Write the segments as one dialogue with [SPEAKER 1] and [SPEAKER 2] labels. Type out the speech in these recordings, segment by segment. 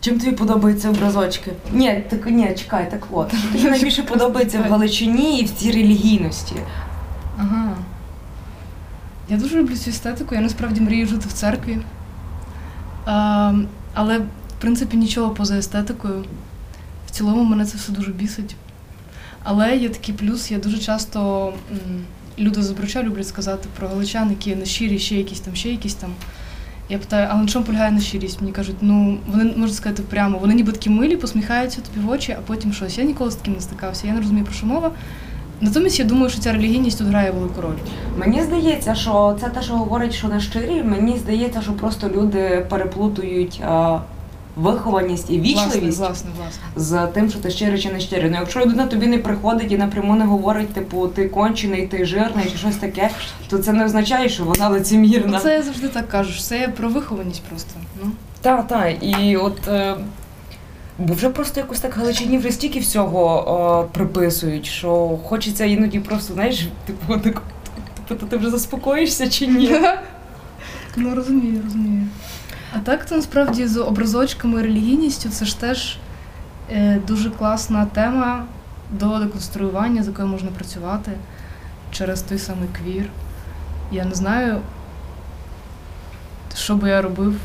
[SPEAKER 1] Чим тобі подобаються образочки? Ні, так ні, чекай, так от. Що тобі найбільше подобається в Галичині і в цій релігійності?
[SPEAKER 2] Ага. Я дуже люблю цю естетику, я насправді мрію жити в церкві. А, але, в принципі, нічого поза естетикою. В цілому мене це все дуже бісить. Але є такий плюс, я дуже часто м, люди з обруча люблять сказати про галичан, які на щирі, ще якісь там, ще якісь там. Я питаю, а на чому полягає на щирість? Мені кажуть, ну вони можна сказати прямо, вони ніби такі милі, посміхаються тобі в очі, а потім щось. Я ніколи з таким не стикався, я не розумію, про що мова. Натомість я думаю, що ця релігійність тут грає велику роль.
[SPEAKER 1] Мені здається, що це те, що говорять, що не щирі. Мені здається, що просто люди переплутують вихованість і вічливість
[SPEAKER 2] власне, власне.
[SPEAKER 1] з тим, що ти щирий чи не щирий. Ну, якщо людина тобі не приходить і напряму не говорить, типу, ти кончений, ти жирний чи щось таке, то це не означає, що вона лицемірна.
[SPEAKER 2] Це я завжди так кажу, це про вихованість просто. Ну.
[SPEAKER 1] Так, так. І от е, бо вже просто якось так Галичині вже стільки всього е, приписують, що хочеться іноді просто, знаєш, типу, так, типу, ти вже заспокоїшся чи ні?
[SPEAKER 2] ну розумію, розумію. А так це насправді з образочками і релігійністю це ж теж е, дуже класна тема до деконструювання, з якою можна працювати через той самий квір. Я не знаю, що би я робив,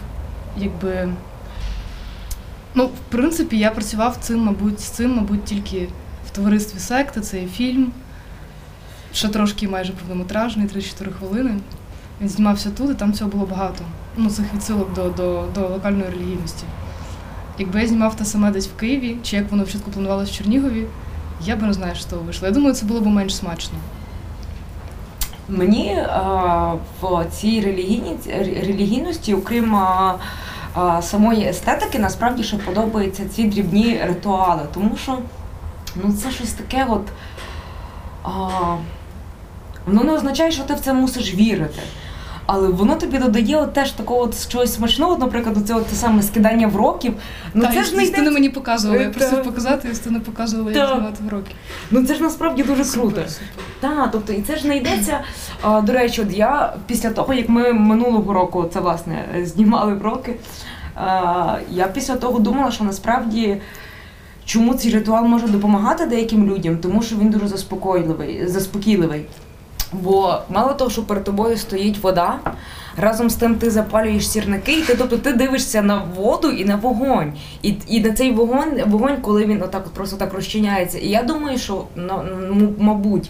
[SPEAKER 2] якби. Ну, в принципі, я працював цим, мабуть, з цим, мабуть, тільки в товаристві секти, це є фільм. Ще трошки майже повнометражний, 3-4 хвилини. Він знімався тут, і там цього було багато. Ну, цих відсилок до, до, до локальної релігійності. Якби я знімав те саме десь в Києві, чи як воно вчитку планувалося в Чернігові, я би не знаю, що того вийшло. Я думаю, це було б менш смачно.
[SPEAKER 1] Мені е, в цій релігійні, релігійності, окрім е, е, самої естетики, насправді ще подобаються ці дрібні ритуали, тому що ну, це щось таке, от, е, воно не означає, що ти в це мусиш вірити. Але воно тобі додає от теж такого от чогось смачного, наприклад, це от те саме скидання в років. Ну
[SPEAKER 2] Та,
[SPEAKER 1] це ж не йде.
[SPEAKER 2] мені показувала, я
[SPEAKER 1] Е,
[SPEAKER 2] просив показати, Юстина показувала, як знімати уроки.
[SPEAKER 1] Ну це ж насправді дуже круто. Так, тобто і це ж не йдеться. А, до речі, от я після того, як ми минулого року це власне знімали вроки, а, я після того думала, що насправді. Чому цей ритуал може допомагати деяким людям? Тому що він дуже заспокійливий, заспокійливий. Бо мало того, що перед тобою стоїть вода, разом з тим ти запалюєш сірники, і ти, тобто ти дивишся на воду і на вогонь. І, і на цей вогонь, вогонь, коли він отак от просто так розчиняється. І я думаю, що ну, мабуть.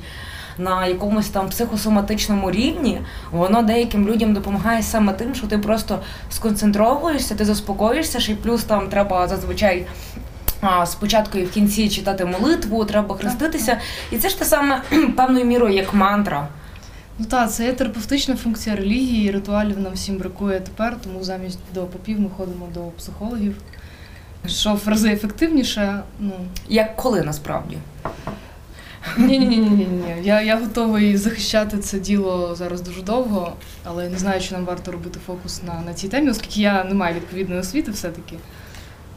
[SPEAKER 1] На якомусь там психосоматичному рівні воно деяким людям допомагає саме тим, що ти просто сконцентровуєшся, ти заспокоїшся, ще й плюс там треба зазвичай спочатку і в кінці читати молитву, треба хреститися. І це ж те саме певною мірою як мантра.
[SPEAKER 2] Ну так, це є терапевтична функція релігії, і ритуалів нам всім бракує тепер, тому замість до попів ми ходимо до психологів. Що в рази ефективніше, ну
[SPEAKER 1] Як коли насправді?
[SPEAKER 2] ні, ні, ні, ні, ні. Я, я готовий захищати це діло зараз дуже довго, але не знаю, чи нам варто робити фокус на, на цій темі, оскільки я не маю відповідної освіти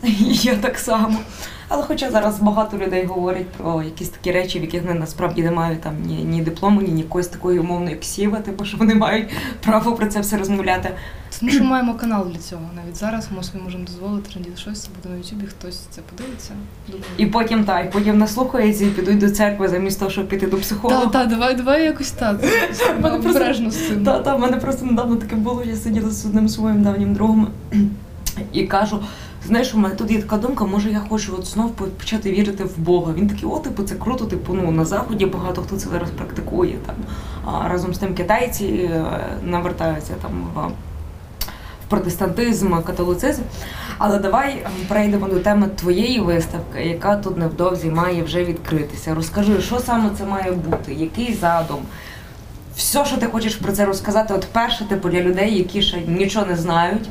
[SPEAKER 1] Я так само. Але хоча зараз багато людей говорять про якісь такі речі, в яких вони насправді не мають там ні, ні диплому, ні якоїсь такої умовної ксіви, типу, що вони мають право про це все розмовляти.
[SPEAKER 2] Тому що маємо канал для цього. Навіть зараз ми собі можемо дозволити радіти щось, це буде на Ютубі, хтось це подивиться. Думаю.
[SPEAKER 1] І потім так, і потім наслухаються і підуть до церкви замість того, щоб піти до психолога.
[SPEAKER 2] Так, так, давай, давай якось так.
[SPEAKER 1] Мене просто-
[SPEAKER 2] Обережно з цим.
[SPEAKER 1] Та, та, в мене просто недавно таке було, я сиділа з одним своїм давнім другом і кажу: знаєш, у мене тут є така думка, може я хочу от знов почати вірити в Бога. Він такий, о, типу, це круто, типу, ну на заході багато хто це зараз практикує. Там. А разом з тим китайці е, навертаються там в, протестантизм, католицизм. Але давай ем, перейдемо до теми твоєї виставки, яка тут невдовзі має вже відкритися. Розкажи, що саме це має бути, який задум? Все, що ти хочеш про це розказати, от перше, типу, для людей, які ще нічого не знають,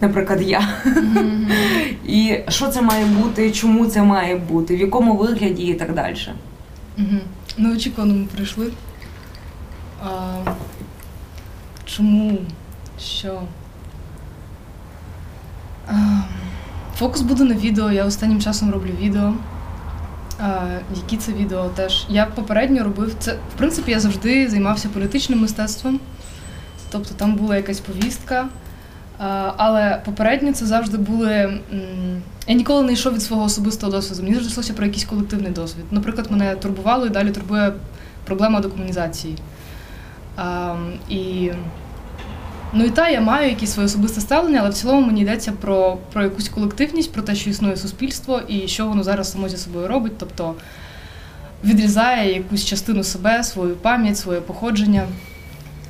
[SPEAKER 1] наприклад, я.
[SPEAKER 2] Мгм.
[SPEAKER 1] І що це має бути, чому це має бути, в якому вигляді і так далі.
[SPEAKER 2] Мгм. Неочікувано ми прийшли. А, чому? Що? А, фокус буде на відео. Я останнім часом роблю відео. Які це відео теж. Я попередньо робив це. В принципі, я завжди займався політичним мистецтвом, тобто там була якась повістка. А, але попередньо це завжди були. Я ніколи не йшов від свого особистого досвіду. Мені завжди про якийсь колективний досвід. Наприклад, мене турбувало і далі турбує проблема декомунізації. І, ну і та, я маю якісь своє особисте ставлення, але в цілому мені йдеться про, про якусь колективність, про те, що існує суспільство і що воно зараз само зі собою робить. Тобто відрізає якусь частину себе, свою пам'ять, своє походження.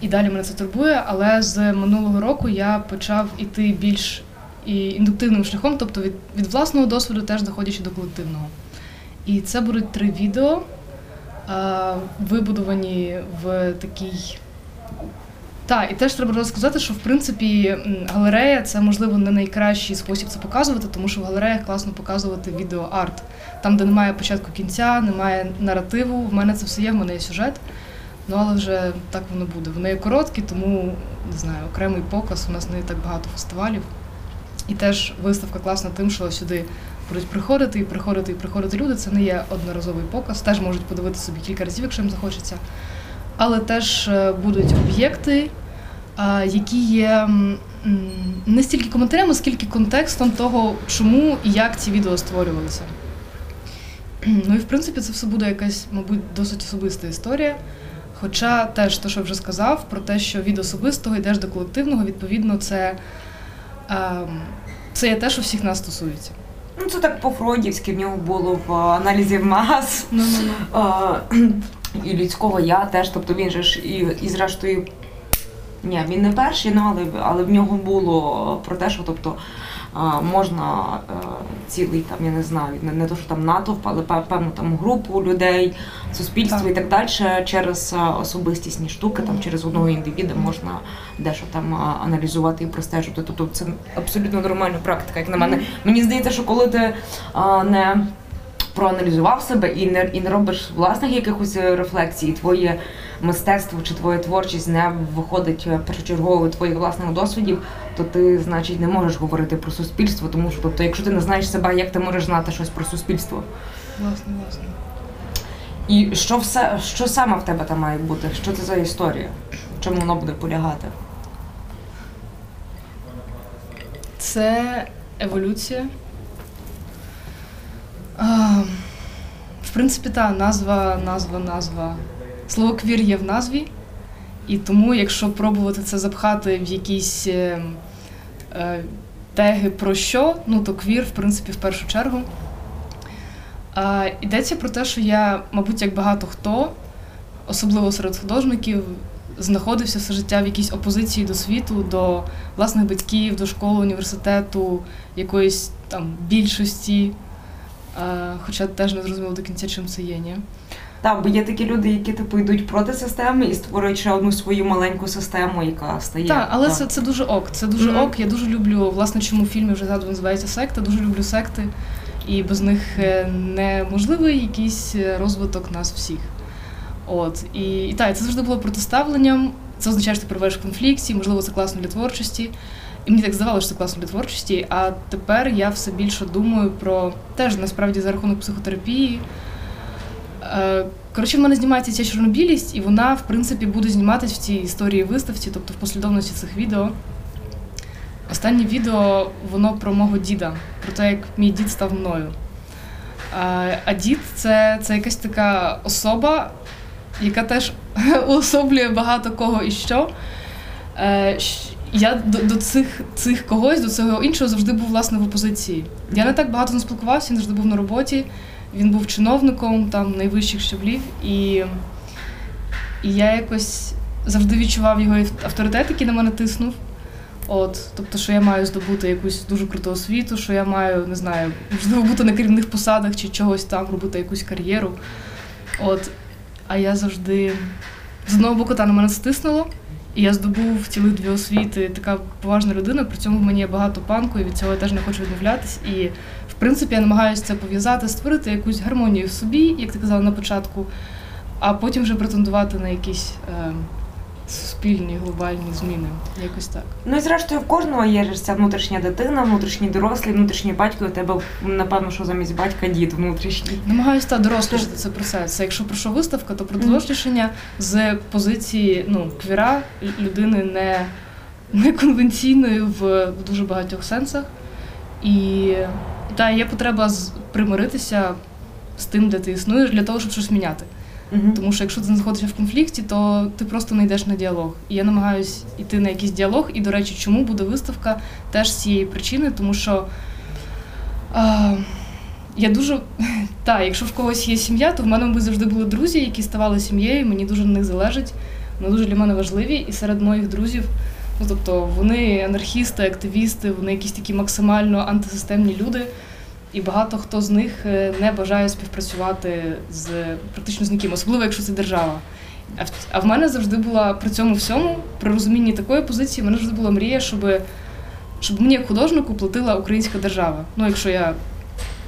[SPEAKER 2] І далі мене це турбує, але з минулого року я почав іти більш і індуктивним шляхом, тобто від, від власного досвіду теж доходячи до колективного. І це будуть три відео, а, вибудовані в такій. Так, і теж треба розказати, що в принципі галерея це можливо не найкращий спосіб це показувати, тому що в галереях класно показувати відеоарт. Там, де немає початку кінця, немає наративу. В мене це все є, в мене є сюжет. Ну але вже так воно буде. Вони короткі, тому не знаю, окремий показ. У нас не так багато фестивалів. І теж виставка класна тим, що сюди будуть приходити і приходити і приходити люди. Це не є одноразовий показ. Теж можуть подивити собі кілька разів, якщо їм захочеться. Але теж е, будуть об'єкти, які є не стільки коментарями, скільки контекстом того, чому і як ці відео створювалися. Ну і в принципі це все буде якась, мабуть, досить особиста історія. Хоча теж те, що вже сказав, про те, що від особистого йдеш до колективного, відповідно, це, ем, це є те, що всіх нас стосується.
[SPEAKER 1] Ну, це так по-фройдівськи в нього було в аналізі мас.
[SPEAKER 2] Ну, ну, ну.
[SPEAKER 1] Е, і людського я теж, тобто він же ж і, і зрештою. Ні, він не перший, ну, але, але в нього було про те, що тобто, можна е, цілий там, я не знаю, не, не то, що там натовп, але певну там групу людей, суспільство
[SPEAKER 2] Так.
[SPEAKER 1] і так далі, через е, особистісні штуки, там через одного індивіда можна дещо там е, аналізувати і простежувати. Тобто це абсолютно нормальна практика, як на мене. Мені здається, що коли ти не проаналізував себе і не і не робиш власних якихось рефлексій, твоє мистецтво чи твоя творчість не виходить е, першочергово твоїх власних досвідів, то ти, значить, не можеш говорити про суспільство, тому що тобто, якщо ти не знаєш себе, як ти можеш знати щось про суспільство?
[SPEAKER 2] Власне, власне.
[SPEAKER 1] І що все, що саме в тебе там має бути? Що це за історія? В чому воно буде полягати?
[SPEAKER 2] Це еволюція. А, в принципі, та назва, назва, назва. Слово квір є в назві, і тому, якщо пробувати це запхати в якісь е, е, теги про що, ну то квір, в принципі, в першу чергу. А, йдеться про те, що я, мабуть, як багато хто, особливо серед художників, знаходився все життя в якійсь опозиції до світу, до власних батьків, до школи, університету, якоїсь там більшості. А, хоча теж не зрозуміло до кінця, чим це є, ні?
[SPEAKER 1] Так, бо є такі люди, які типу йдуть проти системи і створюють ще одну свою маленьку систему, яка стає.
[SPEAKER 2] Так, але
[SPEAKER 1] так.
[SPEAKER 2] це, це дуже ок. Це дуже
[SPEAKER 1] Мгм.
[SPEAKER 2] ок. Я дуже люблю, власне, чому в фільмі вже згадував, називається секта. Дуже люблю секти, і без них е, неможливий якийсь е, розвиток нас всіх. От і, і так, це завжди було протиставленням. Це означає, що ти перебуваєш в конфлікті, можливо, це класно для творчості. І мені так здавалося, що це класно для творчості. А тепер я все більше думаю про теж насправді за рахунок психотерапії. Е, Коротше, в мене знімається ця чорнобілість, і вона, в принципі, буде зніматись в цій історії виставці, тобто в послідовності цих відео. Останнє відео воно про мого діда, про те, як мій дід став мною. А, а дід це, це якась така особа, яка теж уособлює багато кого і що. Е, Я до, до цих, цих когось, до цього іншого завжди був власне в опозиції. Я не так багато не спілкувався, він завжди був на роботі. Він був чиновником там найвищих щаблів, і, і я якось завжди відчував його авторитет, який на мене тиснув. От, тобто, що я маю здобути якусь дуже круту освіту, що я маю, не знаю, можливо, бути на керівних посадах чи чогось там, робити якусь кар'єру. От, а я завжди з одного боку та на мене стиснуло, і я здобув цілих дві освіти, така поважна людина, при цьому мені є багато панку, і від цього я теж не хочу відмовлятись. І принципі я намагаюся це пов'язати, створити якусь гармонію в собі, як ти казала на початку, а потім вже претендувати на якісь е, суспільні глобальні зміни. Якось так.
[SPEAKER 1] Ну і зрештою в кожного є ж ця внутрішня дитина, внутрішній дорослий, внутрішній батько. У тебе напевно, що замість батька дід внутрішній.
[SPEAKER 2] Намагаюся та дорослішати це процес. Це якщо про що виставка, то про дорослішання з позиції ну, квіра людини не, не конвенційної в, в дуже багатьох сенсах. І та є потреба примиритися з тим, де ти існуєш, для того, щоб щось міняти.
[SPEAKER 1] Мгм.
[SPEAKER 2] Тому що якщо ти знаходишся в конфлікті, то ти просто не йдеш на діалог. І я намагаюсь йти на якийсь діалог. І, до речі, чому буде виставка теж з цієї причини, тому що а, я дуже. Та, якщо в когось є сім'я, то в мене завжди були друзі, які ставали сім'єю, мені дуже на них залежить. Вони дуже для мене важливі. І серед моїх друзів, ну тобто, вони анархісти, активісти, вони якісь такі максимально антисистемні люди. І багато хто з них е, не бажає співпрацювати з практично з ніким, особливо якщо це держава. А в, мене завжди була при цьому всьому, при розумінні такої позиції, в мене завжди була мрія, щоб, щоб мені як художнику платила українська держава. Ну, якщо я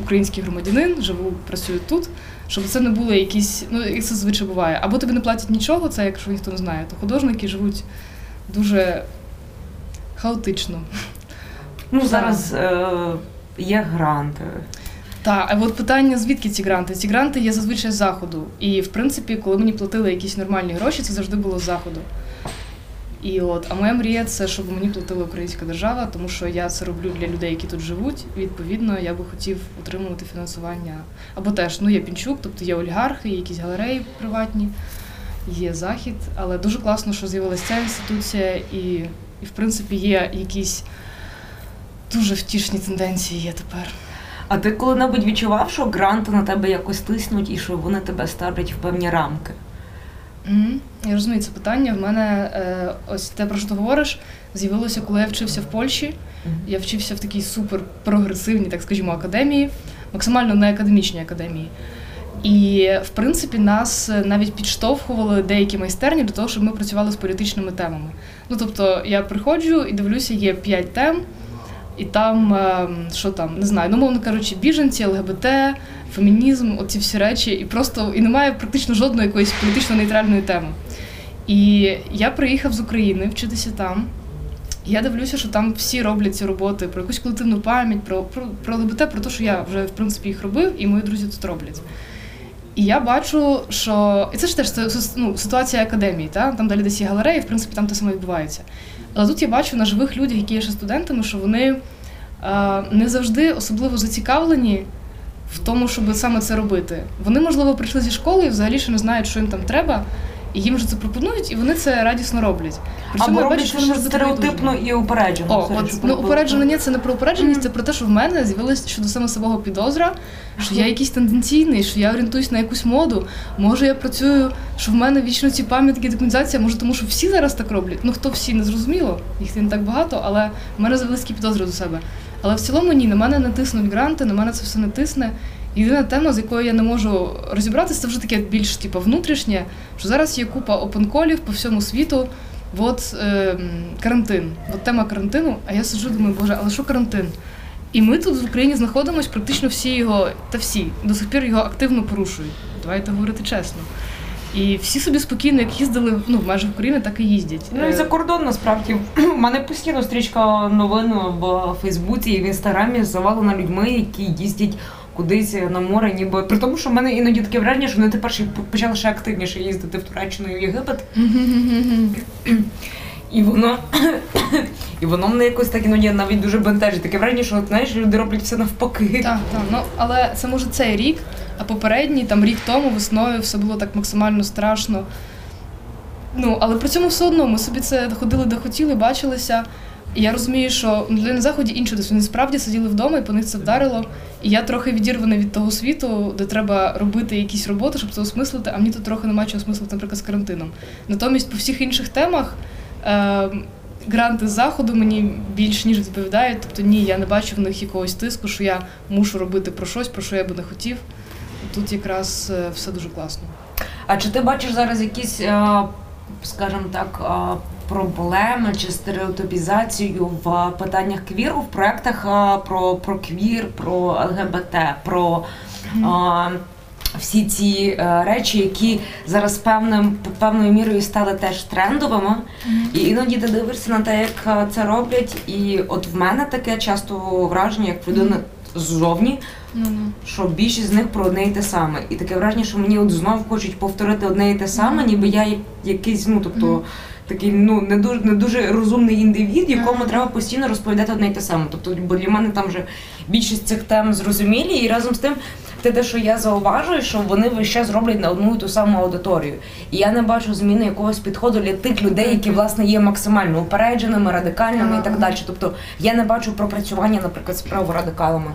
[SPEAKER 2] український громадянин, живу, працюю тут, щоб це не було якісь, ну як це звичайно буває. Або тобі не платять нічого, це якщо ніхто не знає, то художники живуть дуже хаотично.
[SPEAKER 1] Ну зараз е, є гранти.
[SPEAKER 2] Так, а от питання, звідки ці гранти? Ці гранти є зазвичай з заходу. І в принципі, коли мені платили якісь нормальні гроші, це завжди було з заходу. І от, а моя мрія це, щоб мені платила українська держава, тому що я це роблю для людей, які тут живуть. Відповідно, я би хотів отримувати фінансування. Або теж ну є пінчук, тобто є олігархи, є якісь галереї приватні, є захід. Але дуже класно, що з'явилася ця інституція, і, і в принципі є якісь дуже втішні тенденції є тепер.
[SPEAKER 1] А ти коли-небудь відчував, що гранти на тебе якось тиснуть і що вони тебе ставлять в певні рамки?
[SPEAKER 2] Мгм. Я розумію це питання. В мене е, ось те, про що ти говориш, з'явилося, коли я вчився в Польщі. Я вчився в такій супер прогресивній, так скажімо, академії, максимально не академічній академії. І в принципі нас е, навіть підштовхували деякі майстерні для того, щоб ми працювали з політичними темами. Ну тобто я приходжу і дивлюся, є п'ять тем, і там ем, що там, не знаю, ну мовно кажучи, біженці, ЛГБТ, фемінізм, оці всі речі, і просто і немає практично жодної якоїсь політично нейтральної теми. І я приїхав з України вчитися там. Я дивлюся, що там всі роблять ці роботи про якусь колективну пам'ять, про, про, про ЛГБТ, про те, що я вже в принципі їх робив, і мої друзі тут роблять. І я бачу, що і це ж теж ну, ситуація академії, та? там далі десь є галереї, в принципі, там те саме відбувається. Але тут я бачу на живих людях, які є ще студентами, що вони е, не завжди особливо зацікавлені в тому, щоб саме це робити. Вони, можливо, прийшли зі школи і взагалі ще не знають, що їм там треба, і їм вже це пропонують, і вони це радісно роблять.
[SPEAKER 1] Або
[SPEAKER 2] я
[SPEAKER 1] роблять
[SPEAKER 2] що
[SPEAKER 1] це стереотипно і упереджено.
[SPEAKER 2] О, от ну упереджено ні, це не про упередженість,
[SPEAKER 1] Мгм.
[SPEAKER 2] це про те, що в мене з'явилась щодо саме свого підозра, що я якийсь тенденційний, що я орієнтуюсь на якусь моду. Може, я працюю, що в мене вічно ці пам'ятки, документація, може, тому що всі зараз так роблять. Ну хто всі не зрозуміло, їх не так багато, але в мене з'явились такі підозри до себе. Але в цілому ні, на мене не тиснуть гранти, на мене це все не тисне. Єдина тема, з якою я не можу розібратися, це вже таке більш типу, внутрішнє, що зараз є купа опенколів по всьому світу. От е, карантин, от тема карантину, а я сиджу, думаю, боже, але що карантин? І ми тут в Україні знаходимося, практично всі його, та всі, до сих пір його активно порушують. Давайте говорити чесно. І всі собі спокійно, як їздили ну, в межах України, так і їздять.
[SPEAKER 1] Ну і
[SPEAKER 2] Е,
[SPEAKER 1] за кордон насправді У мене постійно стрічка новин в Фейсбуці і в інстаграмі завалена людьми, які їздять кудись на море, ніби при тому, що в мене іноді таке враження, що вони тепер ще почали ще активніше їздити в Туреччину і в Єгипет. І воно і воно мене якось так іноді навіть дуже бентежить. Таке враження, що знаєш, люди роблять все навпаки.
[SPEAKER 2] Так, так. Ну але це може цей рік, а попередній там рік тому весною все було так максимально страшно. Ну, але при цьому все одно ми собі це ходили, де хотіли, бачилися. І я розумію, що люди на заході інше, тобто вони справді сиділи вдома, і по них це вдарило. І я трохи відірвана від того світу, де треба робити якісь роботи, щоб це осмислити, а мені тут трохи немає чого осмислити, наприклад, з карантином. Натомість по всіх інших темах е, гранти з заходу мені більш ніж відповідають. Тобто ні, я не бачу в них якогось тиску, що я мушу робити про щось, про що я би не хотів. Тут якраз е, все дуже класно.
[SPEAKER 1] А чи ти бачиш зараз якісь, е, скажімо так, е, проблеми чи стереотипізацію в питаннях квіру в проєктах е, про, про квір, про ЛГБТ, про е, всі ці е, речі, які зараз певним певною мірою стали теж трендовими. І іноді ти дивишся на те, як це роблять. І от в мене таке часто враження, як в людини ззовні,
[SPEAKER 2] Ну, ну.
[SPEAKER 1] що більшість з них про одне і те саме. І таке враження, що мені от знов хочуть повторити одне і те саме, ніби я як- якийсь, ну тобто.
[SPEAKER 2] Мгм.
[SPEAKER 1] Такий ну не дуже не дуже розумний індивід, якому
[SPEAKER 2] Ага.
[SPEAKER 1] треба постійно розповідати одне і те саме. Тобто, бо для мене там вже більшість цих тем зрозумілі, і разом з тим, те, де що я зауважую, що вони весь час роблять на одну і ту саму аудиторію. І я не бачу зміни якогось підходу для тих людей, які власне є максимально упередженими, радикальними і так далі. Тобто я не бачу пропрацювання, наприклад, з праворадикалами.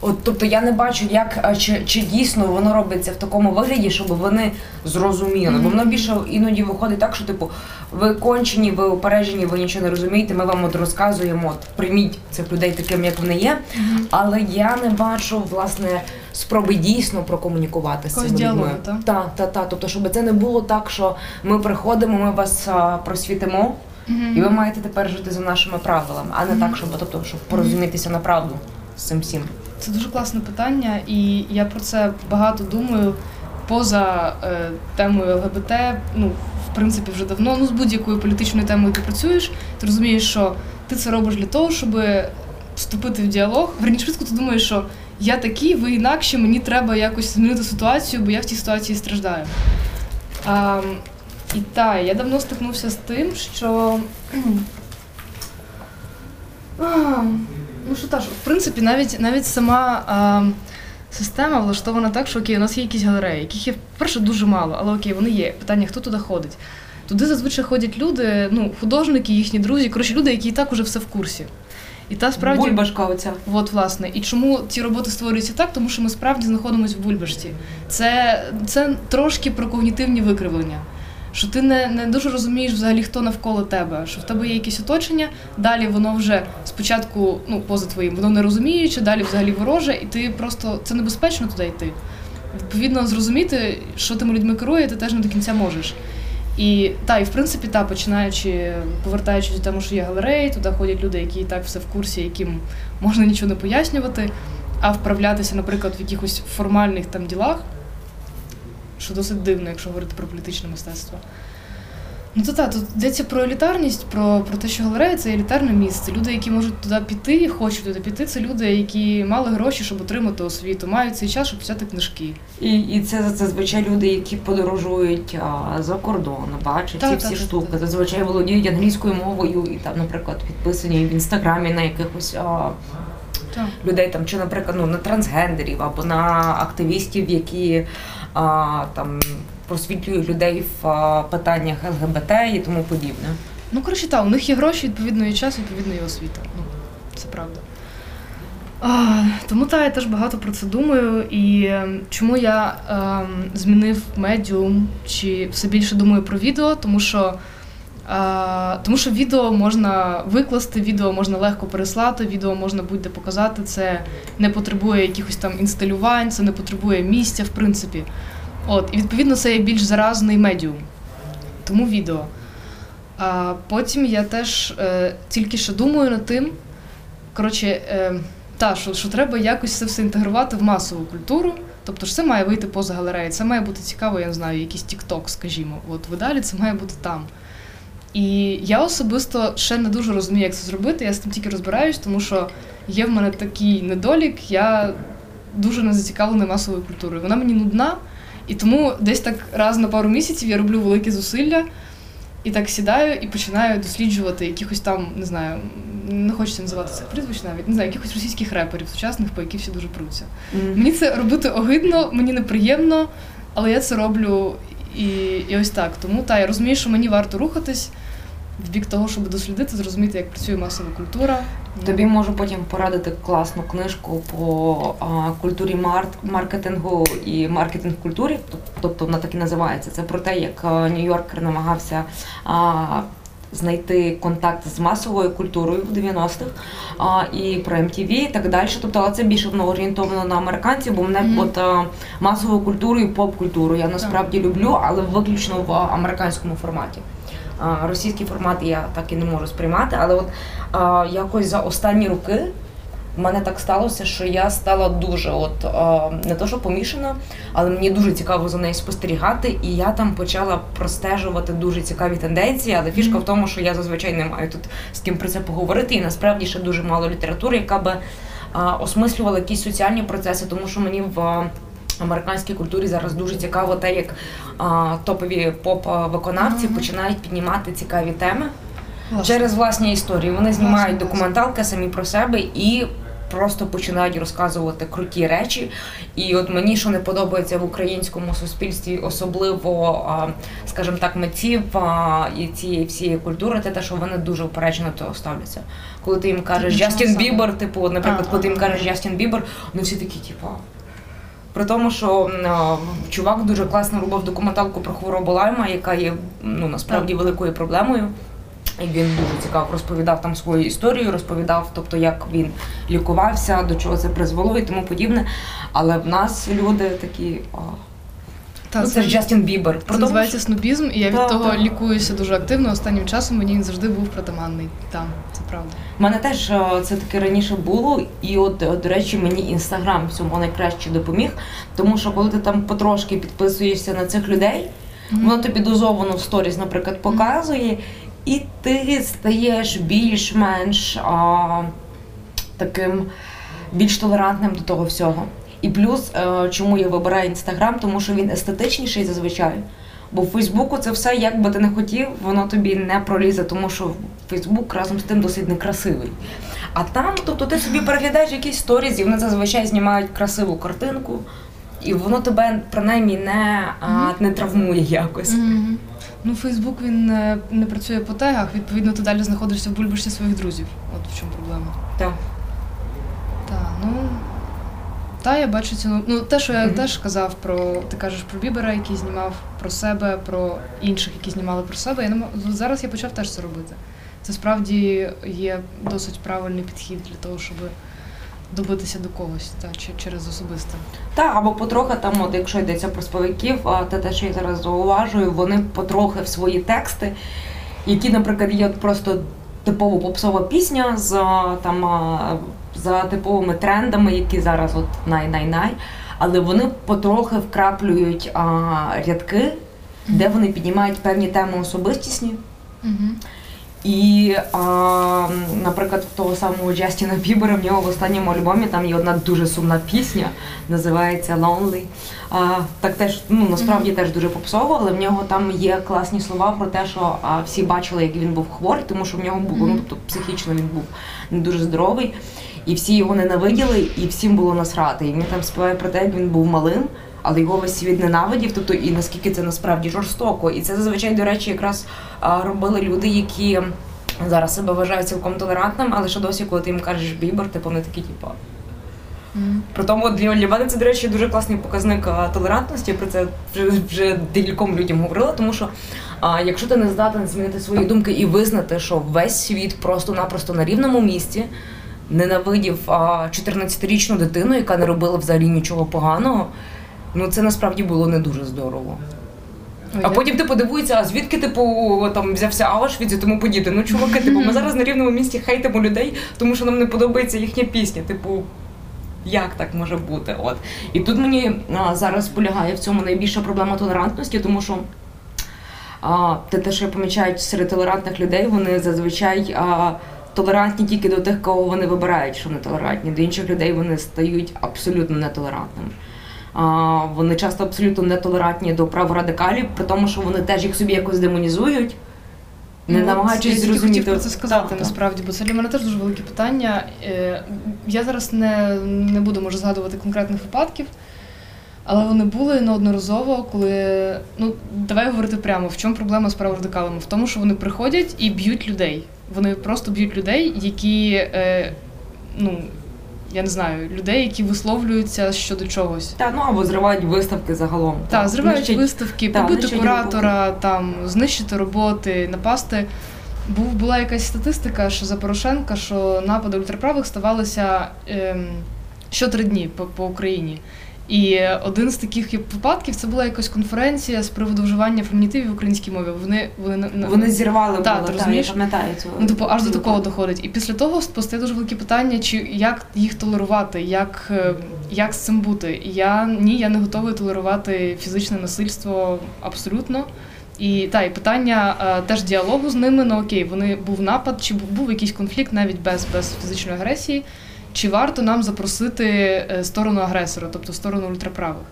[SPEAKER 1] От, тобто я не бачу, як чи, чи дійсно воно робиться в такому вигляді, щоб вони зрозуміли. Бо воно більше іноді виходить так, що типу ви кончені, ви упереджені, ви нічого не розумієте. Ми вам от розказуємо, от прийміть цих людей таким, як вони є. Але я не бачу власне спроби дійсно прокомунікувати з цими людьми.
[SPEAKER 2] так?
[SPEAKER 1] Так, так, так. Тобто, щоб це не було так, що ми приходимо, ми вас а, просвітимо, і ви маєте тепер жити за нашими правилами, а не так, щоб тобто, щоб порозумітися на правду з цим всім.
[SPEAKER 2] Це дуже класне питання, і я про це багато думаю поза е, темою ЛГБТ. Ну, в принципі, вже давно. Ну, з будь-якою політичною темою ти працюєш, ти розумієш, що ти це робиш для того, щоб вступити в діалог. Верніше швидко ти думаєш, що я такий, ви інакше, мені треба якось змінити ситуацію, бо я в цій ситуації страждаю. А, і так, я давно стикнувся з тим, що. Ну що та ж, в принципі, навіть навіть сама а, система влаштована так, що окей, у нас є якісь галереї, яких є перше дуже мало, але окей, вони є. Питання, хто туди ходить. Туди зазвичай ходять люди, ну, художники, їхні друзі, коротше, люди, які і так уже все в курсі. І та справді.
[SPEAKER 1] Бульбашка оця.
[SPEAKER 2] От, власне, і чому ці роботи створюються так? Тому що ми справді знаходимося в бульбашці. Це, це трошки про когнітивні викривлення. Що ти не, не дуже розумієш взагалі, хто навколо тебе, що в тебе є якесь оточення, далі воно вже спочатку, ну, поза твоїм, воно не розуміюче, далі взагалі вороже, і ти просто це небезпечно туди йти. Відповідно, зрозуміти, що тими людьми керує, ти теж не до кінця можеш. І та, і в принципі, та, починаючи, повертаючись до тому, що є галереї, туди ходять люди, які і так все в курсі, яким можна нічого не пояснювати, а вправлятися, наприклад, в якихось формальних там ділах, що досить дивно, якщо говорити про політичне мистецтво. Ну то так, тут йдеться про елітарність, про, про те, що галерея це елітарне місце. Люди, які можуть туди піти, хочуть туди піти, це люди, які мали гроші, щоб отримати освіту, мають цей час, щоб взяти книжки.
[SPEAKER 1] І, і це зазвичай люди, які подорожують а, за кордон, бачать
[SPEAKER 2] Так,
[SPEAKER 1] ці всі
[SPEAKER 2] так,
[SPEAKER 1] штуки.
[SPEAKER 2] так.
[SPEAKER 1] Зазвичай володіють англійською мовою і там, наприклад, підписані в інстаграмі на якихось а,
[SPEAKER 2] Так.
[SPEAKER 1] людей там, чи, наприклад, ну на трансгендерів або на активістів, які там просвітлюють людей в питаннях ЛГБТ і тому подібне.
[SPEAKER 2] Ну, коротше, так, у них є гроші, відповідно, і час, відповідно, і освіта. Ну, це правда. А, тому так, я теж багато про це думаю. І ем, чому я ем, змінив медіум, чи все більше думаю про відео, тому що. Тому що відео можна викласти, відео можна легко переслати, відео можна будь-де показати. Це не потребує якихось там інсталювань, це не потребує місця, в принципі. От, і відповідно це є більш заразний медіум. Тому відео. А потім я теж е, тільки що думаю над тим, коротше, е, та, що, що треба якось це все інтегрувати в масову культуру. Тобто ж це має вийти поза галереї, це має бути цікаво, я не знаю, якийсь TikTok, скажімо. От видалі це має бути там. І я особисто ще не дуже розумію, як це зробити. Я з тим тільки розбираюсь, тому що є в мене такий недолік, я дуже не зацікавлена масовою культурою. Вона мені нудна, і тому десь так раз на пару місяців я роблю великі зусилля. І так сідаю і починаю досліджувати якихось там, не знаю, не хочеться називати це прізвищ навіть, не знаю, якихось російських реперів сучасних, по які всі дуже пруться. Мені це робити огидно, мені неприємно, але я це роблю і, і ось так. Тому та я розумію, що мені варто рухатись в бік того, щоб дослідити, зрозуміти, як працює масова культура.
[SPEAKER 1] Тобі можу потім порадити класну книжку по а, культурі мар- маркетингу і маркетинг культурі, тобто вона так і називається. Це про те, як Нью-Йоркер намагався а, знайти контакт з масовою культурою в 90-х а, і про MTV і так далі. Тобто, це більше воно орієнтовано на американців, бо мене
[SPEAKER 2] Мгм.
[SPEAKER 1] от а, масову культуру і поп-культуру я насправді люблю, але виключно в американському форматі. Російський формат я так і не можу сприймати, але от якось за останні роки в мене так сталося, що я стала дуже, от е, не то, що помішана, але мені дуже цікаво за нею спостерігати, і я там почала простежувати дуже цікаві тенденції. Але фішка в тому, що я зазвичай не маю тут з ким про це поговорити, і насправді ще дуже мало літератури, яка би осмислювала якісь соціальні процеси, тому що мені в. Американській культурі зараз дуже цікаво те, як а, топові поп-виконавці починають піднімати цікаві теми
[SPEAKER 2] Власне.
[SPEAKER 1] через власні історії. Вони знімають документалки самі про себе і просто починають розказувати круті речі. І от мені що не подобається в українському суспільстві, особливо, скажімо так, митців і цієї всієї культури, це те, що вони дуже упереджено до того ставляться. Коли ти їм кажеш Джастін. Бібер, типу, наприклад,
[SPEAKER 2] А,
[SPEAKER 1] коли ти їм кажеш Джастін Бібер, вони всі такі, типу. При тому, що чувак дуже класно робив документалку про хворобу Лайма, яка є ну насправді великою проблемою. І він дуже цікаво розповідав там свою історію, розповідав, тобто як він лікувався, до чого це призвело і тому подібне. Але в нас люди такі.
[SPEAKER 2] Та,
[SPEAKER 1] ну, це ж Джастін Бібер.
[SPEAKER 2] Це називається снобізм, і я від того лікуюся дуже активно. Останнім часом мені він завжди був притаманний. Там, це правда.
[SPEAKER 1] У мене теж це таке раніше було, і от, е, до речі, мені інстаграм цьому найкраще допоміг, тому що коли ти там потрошки підписуєшся на цих людей, воно тобі дозовано в сторіс, наприклад, показує, і ти стаєш більш-менш а, таким більш толерантним до того всього. І плюс, е, чому я вибираю інстаграм, тому що він естетичніший зазвичай. Бо в Фейсбуку це все, як би ти не хотів, воно тобі не пролізе, тому що Фейсбук разом з тим досить некрасивий. А там, тобто, ти собі переглядаєш якісь сторізи, і вони зазвичай знімають красиву картинку, і воно тебе принаймні не, а, не травмує якось.
[SPEAKER 2] Мгм. Ну, Фейсбук він не, не працює по тегах, відповідно, ти далі знаходишся в бульбашці своїх друзів. От в чому проблема.
[SPEAKER 1] Так.
[SPEAKER 2] Так, ну. Та, я бачу ціну. Ну, те, що я
[SPEAKER 1] Мгм.
[SPEAKER 2] теж казав про. Ти кажеш про Бібера, який знімав про себе, про інших, які знімали про себе. Я не мо- Зараз я почав теж це робити. Це справді є досить правильний підхід для того, щоб добитися до когось, та, чи через особисте.
[SPEAKER 1] Та або потрохи там, от якщо йдеться про співаків, а те, те, що я зараз зауважую, вони потрохи в свої тексти, які, наприклад, є от просто типово попсова пісня з там за типовими трендами, які зараз от най-най-най, але вони потрохи вкраплюють а, рядки, де вони піднімають певні теми особистісні.
[SPEAKER 2] Угу.
[SPEAKER 1] І, а, наприклад, в того самого Джастіна Бібера в нього в останньому альбомі там є одна дуже сумна пісня, називається Lonely. А, так теж ну насправді теж дуже попсово, але в нього там є класні слова про те, що а, всі бачили, як він був хворий, тому що в нього було ну, тобто психічно він був не дуже здоровий. І всі його ненавиділи, і всім було насрати. І він там співає про те, як він був малим, але його весь світ ненавидів, тобто і наскільки це насправді жорстоко. І це зазвичай, до речі, якраз робили люди, які зараз себе вважають цілком толерантним, але ще досі, коли ти їм кажеш бібер, типу вони такі, типу. При тому для, для мене це, до речі, дуже класний показник а, толерантності. Про це вже, вже декільком людям говорила, тому що а, якщо ти не здатен змінити свої думки і визнати, що весь світ просто-напросто на рівному місці ненавидів 14-річну дитину, яка не робила взагалі нічого поганого, ну це насправді було не дуже здорово. А потім типу дивуються, а звідки типу там взявся Аушвіц і тому подібне. Ну чуваки, типу, ми зараз на рівному місці хейтимо людей, тому що нам не подобається їхня пісня. Типу, як так може бути? От і тут мені а, зараз полягає в цьому найбільша проблема толерантності, тому що. А, те, те, що я помічаю серед толерантних людей, вони зазвичай а, толерантні тільки до тих, кого вони вибирають, що вони толерантні. До інших людей вони стають абсолютно нетолерантними. Вони часто абсолютно нетолерантні до праворадикалів, при тому, що вони теж їх собі якось демонізують, не
[SPEAKER 2] Ну,
[SPEAKER 1] намагаючись
[SPEAKER 2] я
[SPEAKER 1] зрозуміти.
[SPEAKER 2] хотів про це сказати
[SPEAKER 1] Так, так.
[SPEAKER 2] насправді, бо це для мене теж дуже велике питання. Е, Я зараз не, не буду може згадувати конкретних випадків, але вони були неодноразово, коли ну давай говорити прямо, в чому проблема з праворадикалами? В тому, що вони приходять і б'ють людей. Вони просто б'ють людей, які е, ну я не знаю, людей, які висловлюються щодо чогось.
[SPEAKER 1] Та, ну або зривають виставки загалом.
[SPEAKER 2] Так, зривають
[SPEAKER 1] Нищать-
[SPEAKER 2] виставки,
[SPEAKER 1] та,
[SPEAKER 2] побити куратора, там знищити роботи, напасти. Був була якась статистика, що за Порошенка, що напади ультраправих ставалися ем, що три дні по, по Україні. І один з таких випадків це була якась конференція з приводу вживання фемінітивів в українській мові. Вони вони
[SPEAKER 1] Вони зірвали
[SPEAKER 2] Так,
[SPEAKER 1] було,
[SPEAKER 2] ти розумієш?
[SPEAKER 1] я пам'ятаю цю.
[SPEAKER 2] Ну, типу, аж до такого доходить. І після того постає дуже велике питання, чи як їх толерувати, як, е, як з цим бути. Я ні, я не готовий толерувати фізичне насильство абсолютно. І та і питання е, теж діалогу з ними. Ну окей, вони був напад, чи був, був якийсь конфлікт навіть без, без фізичної агресії. Чи варто нам запросити е, сторону агресора, тобто сторону ультраправих?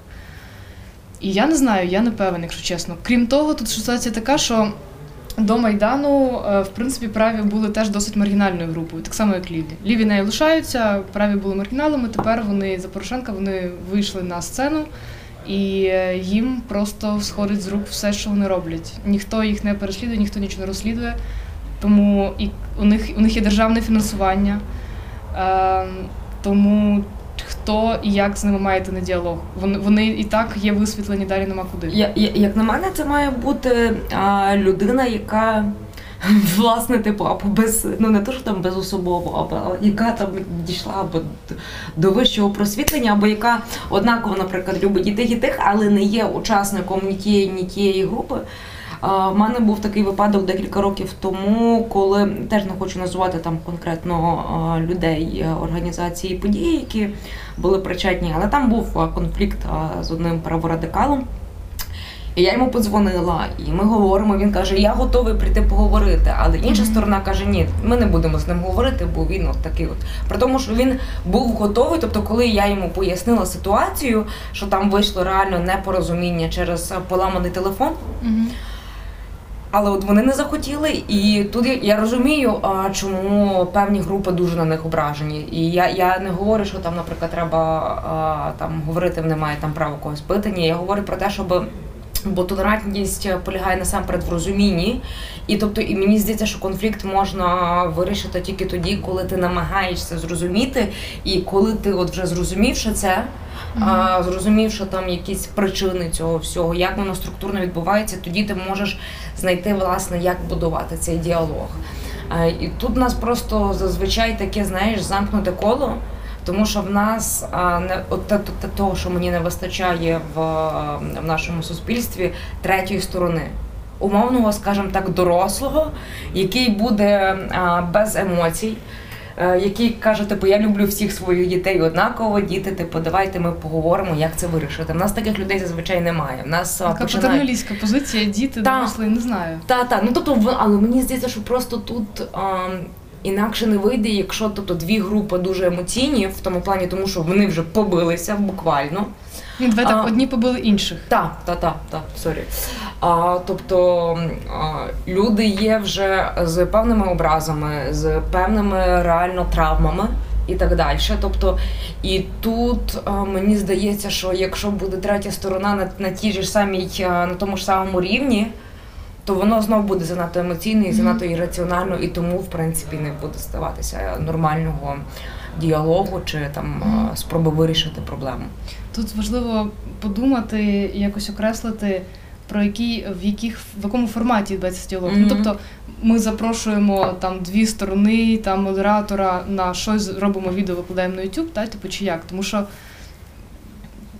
[SPEAKER 2] І я не знаю, я не певен, якщо чесно. Крім того, тут ситуація така, що до Майдану, е, в принципі, праві були теж досить маргінальною групою, так само як ліві. Ліві не лишаються, праві були маргіналами. Тепер вони за Порошенка вони вийшли на сцену, і е, їм просто сходить з рук все, що вони роблять. Ніхто їх не переслідує, ніхто нічого не розслідує. Тому і у них у них є державне фінансування. Е, тому хто і як з ними має на діалог? Вони вони і так є висвітлені, далі нема куди.
[SPEAKER 1] Я, як на мене, це має бути а, людина, яка власне, типу, або без, ну не то, що там безособово, або яка там дійшла або до вищого просвітлення, або яка однаково, наприклад, любить і тих, і тих, але не є учасником ні тієї, ні тієї групи. В мене був такий випадок декілька років тому, коли теж не хочу називати там конкретно людей, організації, події, які були причетні, але там був конфлікт з одним праворадикалом. І я йому подзвонила, і ми говоримо. Він каже: Я готовий прийти поговорити. Але інша сторона каже: Ні, ми не будемо з ним говорити, бо він от такий. От при тому, що він був готовий. Тобто, коли я йому пояснила ситуацію, що там вийшло реально непорозуміння через поламаний телефон.
[SPEAKER 2] Мгм.
[SPEAKER 1] Але от вони не захотіли, і тут я, я розумію, а, чому певні групи дуже на них ображені. І я, я не говорю, що там, наприклад, треба а, там говорити, мають там право когось. Ні, я говорю про те, щоб. Бо толерантність полягає насамперед в розумінні, і тобто, і мені здається, що конфлікт можна вирішити тільки тоді, коли ти намагаєшся зрозуміти, і коли ти от вже зрозумівши це, а, зрозумівши там якісь причини цього всього, як воно структурно відбувається, тоді ти можеш знайти власне, як будувати цей діалог. І тут нас просто зазвичай таке, знаєш, замкнуте коло. Тому що в нас не от те- те- того, що мені не вистачає в, в нашому суспільстві третьої сторони, умовного, скажімо так, дорослого, який буде а, без емоцій, який каже, типу, я люблю всіх своїх дітей однаково, діти, типу, давайте ми поговоримо, як це вирішити. В нас таких людей зазвичай немає. В нас
[SPEAKER 2] Така
[SPEAKER 1] починає...
[SPEAKER 2] патерналістська позиція, діти,
[SPEAKER 1] та,
[SPEAKER 2] дорослі, не знаю.
[SPEAKER 1] Та, та, ну тобто, але мені здається, що просто тут а, інакше не вийде, якщо тобто дві групи дуже емоційні в тому плані, тому що вони вже побилися буквально.
[SPEAKER 2] Ну, так,
[SPEAKER 1] А.
[SPEAKER 2] одні побили інших.
[SPEAKER 1] Так, так, так, так, sorry. А, тобто а, люди є вже з певними образами, з певними реально травмами. І так далі. Тобто, і тут а, мені здається, що якщо буде третя сторона на, на тій ж самій, на тому ж самому рівні, то воно знов буде занадто емоційно і занадто ірраціонально, і тому, в принципі, не буде ставатися нормального діалогу чи там спроби вирішити проблему.
[SPEAKER 2] Тут важливо подумати, якось окреслити, про які, в яких в якому форматі відбувається діалог.
[SPEAKER 1] Мгм.
[SPEAKER 2] Ну, тобто ми запрошуємо там дві сторони, там модератора на щось, робимо відео, викладаємо на YouTube, та, типу, чи як? Тому що.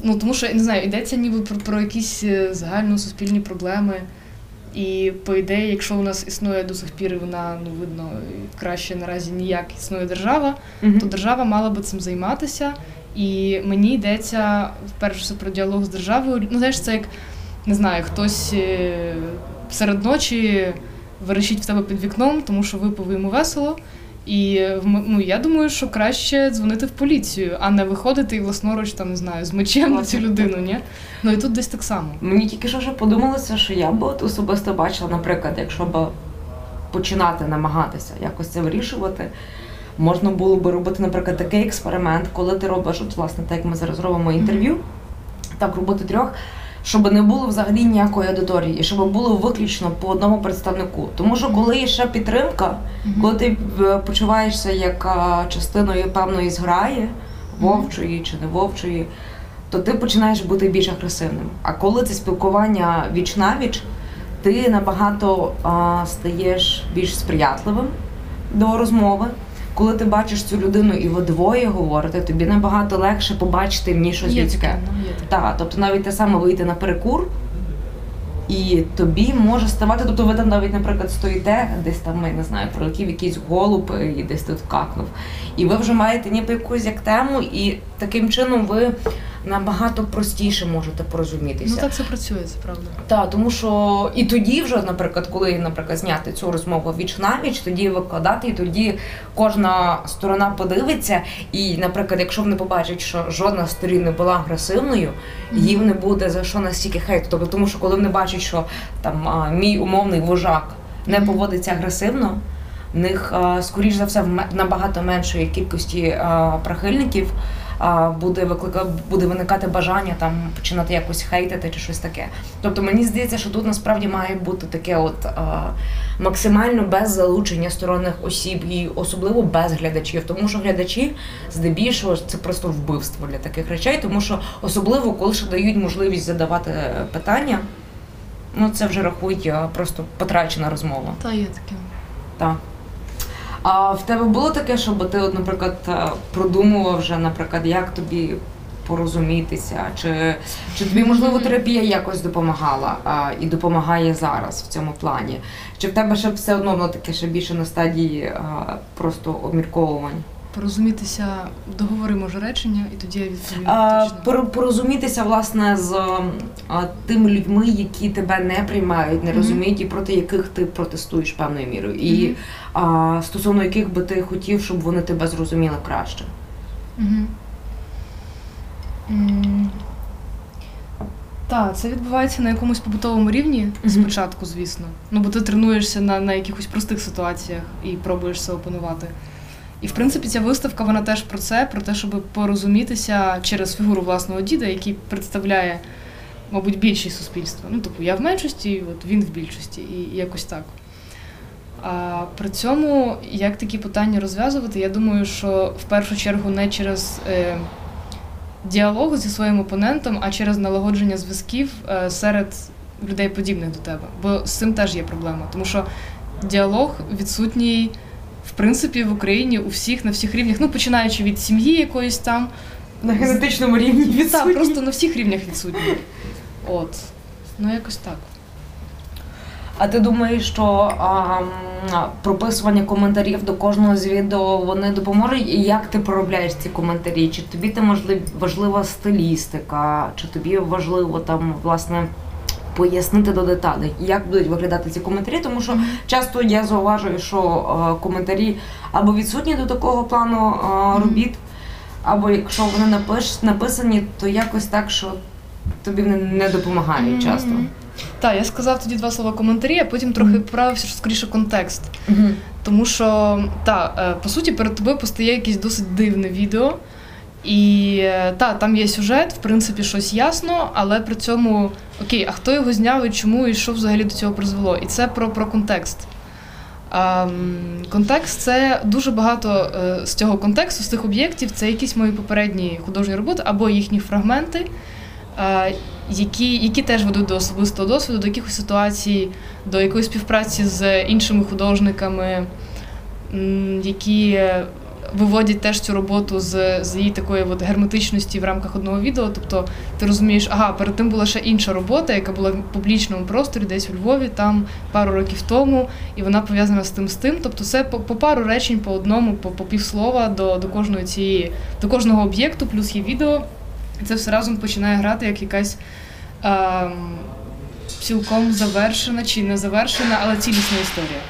[SPEAKER 2] Ну, тому що, я не знаю, йдеться ніби про, про якісь е, загальносуспільні проблеми. І по ідеї, якщо у нас існує до сих пір, і вона ну видно краще наразі ніяк існує держава, то держава мала би цим займатися. І мені йдеться вперше все про діалог з державою. Ну, знаєш, це як не знаю, хтось е, серед ночі верещить в тебе під вікном, тому що випив йому весело. І ну, я думаю, що краще дзвонити в поліцію, а не виходити і власноруч там не знаю з мечем на цю людину. Ні? Ну і тут десь так само.
[SPEAKER 1] Мені тільки що вже подумалося, що я б от особисто бачила, наприклад, якщо б починати намагатися якось це вирішувати, можна було б робити, наприклад, такий експеримент, коли ти робиш, от, власне, так як ми зараз робимо інтерв'ю, так робити трьох. Щоб не було взагалі ніякої аудиторії, щоб було виключно по одному представнику. Тому що коли є ще підтримка, коли ти е, почуваєшся як частиною певної зграї, вовчої чи не вовчої, то ти починаєш бути більш агресивним. А коли це спілкування віч навіч, ти набагато а, стаєш більш сприятливим до розмови. Коли ти бачиш цю людину і ви двоє говорите, тобі набагато легше побачити в ній щось
[SPEAKER 2] Є
[SPEAKER 1] людське.
[SPEAKER 2] таке, ну, є таке.
[SPEAKER 1] Так, тобто навіть те саме вийти на перекур, і тобі може ставати, тобто ви там навіть, наприклад, стоїте, десь там, я не знаю, пролетів якийсь голуб і десь тут какнув. І ви вже маєте ніби якусь як тему, і таким чином ви набагато простіше можете порозумітися.
[SPEAKER 2] Ну так це працює, це правда.
[SPEAKER 1] Так, тому що і тоді вже, наприклад, коли, наприклад, зняти цю розмову віч на віч, тоді викладати, і тоді кожна сторона подивиться. І, наприклад, якщо вони побачать, що жодна сторін не була агресивною, їм не буде за що настільки хейту. Тобто, тому що коли вони бачать, що там а, мій умовний вожак не поводиться агресивно, в них, скоріш за все, в набагато меншої кількості прихильників буде виклика, буде виникати бажання там починати якось хейтити чи щось таке. Тобто мені здається, що тут насправді має бути таке, от а, максимально без залучення сторонних осіб і особливо без глядачів, тому що глядачі здебільшого це просто вбивство для таких речей, тому що особливо коли ще дають можливість задавати питання. Ну, це вже рахують просто потрачена розмова.
[SPEAKER 2] Та є таке.
[SPEAKER 1] Так. А в тебе було таке, щоб ти, от, наприклад, е, продумував вже, наприклад, як тобі порозумітися, чи, чи тобі, можливо, терапія якось допомагала а, і допомагає зараз в цьому плані? Чи в тебе ще все одно воно таке ще більше на стадії а, просто обмірковувань?
[SPEAKER 2] Порозумітися, договори може речення, і тоді я відповім точно.
[SPEAKER 1] порозумітися власне з а, тими людьми, які тебе не приймають, не
[SPEAKER 2] Мгм.
[SPEAKER 1] розуміють, і проти яких ти протестуєш певною мірою, і
[SPEAKER 2] Мгм.
[SPEAKER 1] а, стосовно яких би ти хотів, щоб вони тебе зрозуміли краще.
[SPEAKER 2] Угу. Так, це відбувається на якомусь побутовому рівні
[SPEAKER 1] Мгм.
[SPEAKER 2] спочатку, звісно. Ну, бо ти тренуєшся на, на якихось простих ситуаціях і пробуєш це опанувати. І в принципі ця виставка вона теж про це, про те, щоб порозумітися через фігуру власного діда, який представляє, мабуть, більшість суспільства. Ну, тобто я в меншості, от він в більшості, і якось так. А при цьому як такі питання розв'язувати, я думаю, що в першу чергу не через е, діалог зі своїм опонентом, а через налагодження зв'язків е, серед людей, подібних до тебе. Бо з цим теж є проблема. Тому що діалог відсутній, принципі, в Україні у всіх на всіх рівнях, ну починаючи від сім'ї якоїсь там,
[SPEAKER 1] На генетичному рівні
[SPEAKER 2] так, просто на всіх рівнях відсутній. От. Ну, якось так.
[SPEAKER 1] А ти думаєш, що а, прописування коментарів до кожного з відео вони допоможуть? І як ти проробляєш ці коментарі? Чи тобі там важлива стилістика, чи тобі важливо там власне пояснити до деталей, як будуть виглядати ці коментарі? Тому що часто я зауважую, що коментарі або відсутні до такого плану робіт, або якщо вони напиш, написані, то якось так, що тобі вони не допомагають часто.
[SPEAKER 2] Так, я сказав тоді два слова коментарі, а потім трохи поправився, що скоріше контекст. Тому що, та, е, по суті, перед тобою постає якесь досить дивне відео. І та, там є сюжет, в принципі, щось ясно, але при цьому окей, а хто його зняв і чому, і що взагалі до цього призвело? І це про, про контекст. А, контекст це дуже багато е, з цього контексту, з цих об'єктів, це якісь мої попередні художні роботи або їхні фрагменти, е, які, які теж ведуть до особистого досвіду, до якихось ситуацій, до якоїсь співпраці з іншими художниками, які виводять теж цю роботу з, з її такої от герметичності в рамках одного відео. Тобто ти розумієш, ага, перед тим була ще інша робота, яка була в публічному просторі, десь у Львові, там пару років тому, і вона пов'язана з тим з тим. Тобто, це по, по пару речень, по одному, по, по півслова до, до кожної цієї, до кожного об'єкту, плюс є відео. І це все разом починає грати як якась. Ем, цілком завершена чи не завершена, але цілісна історія.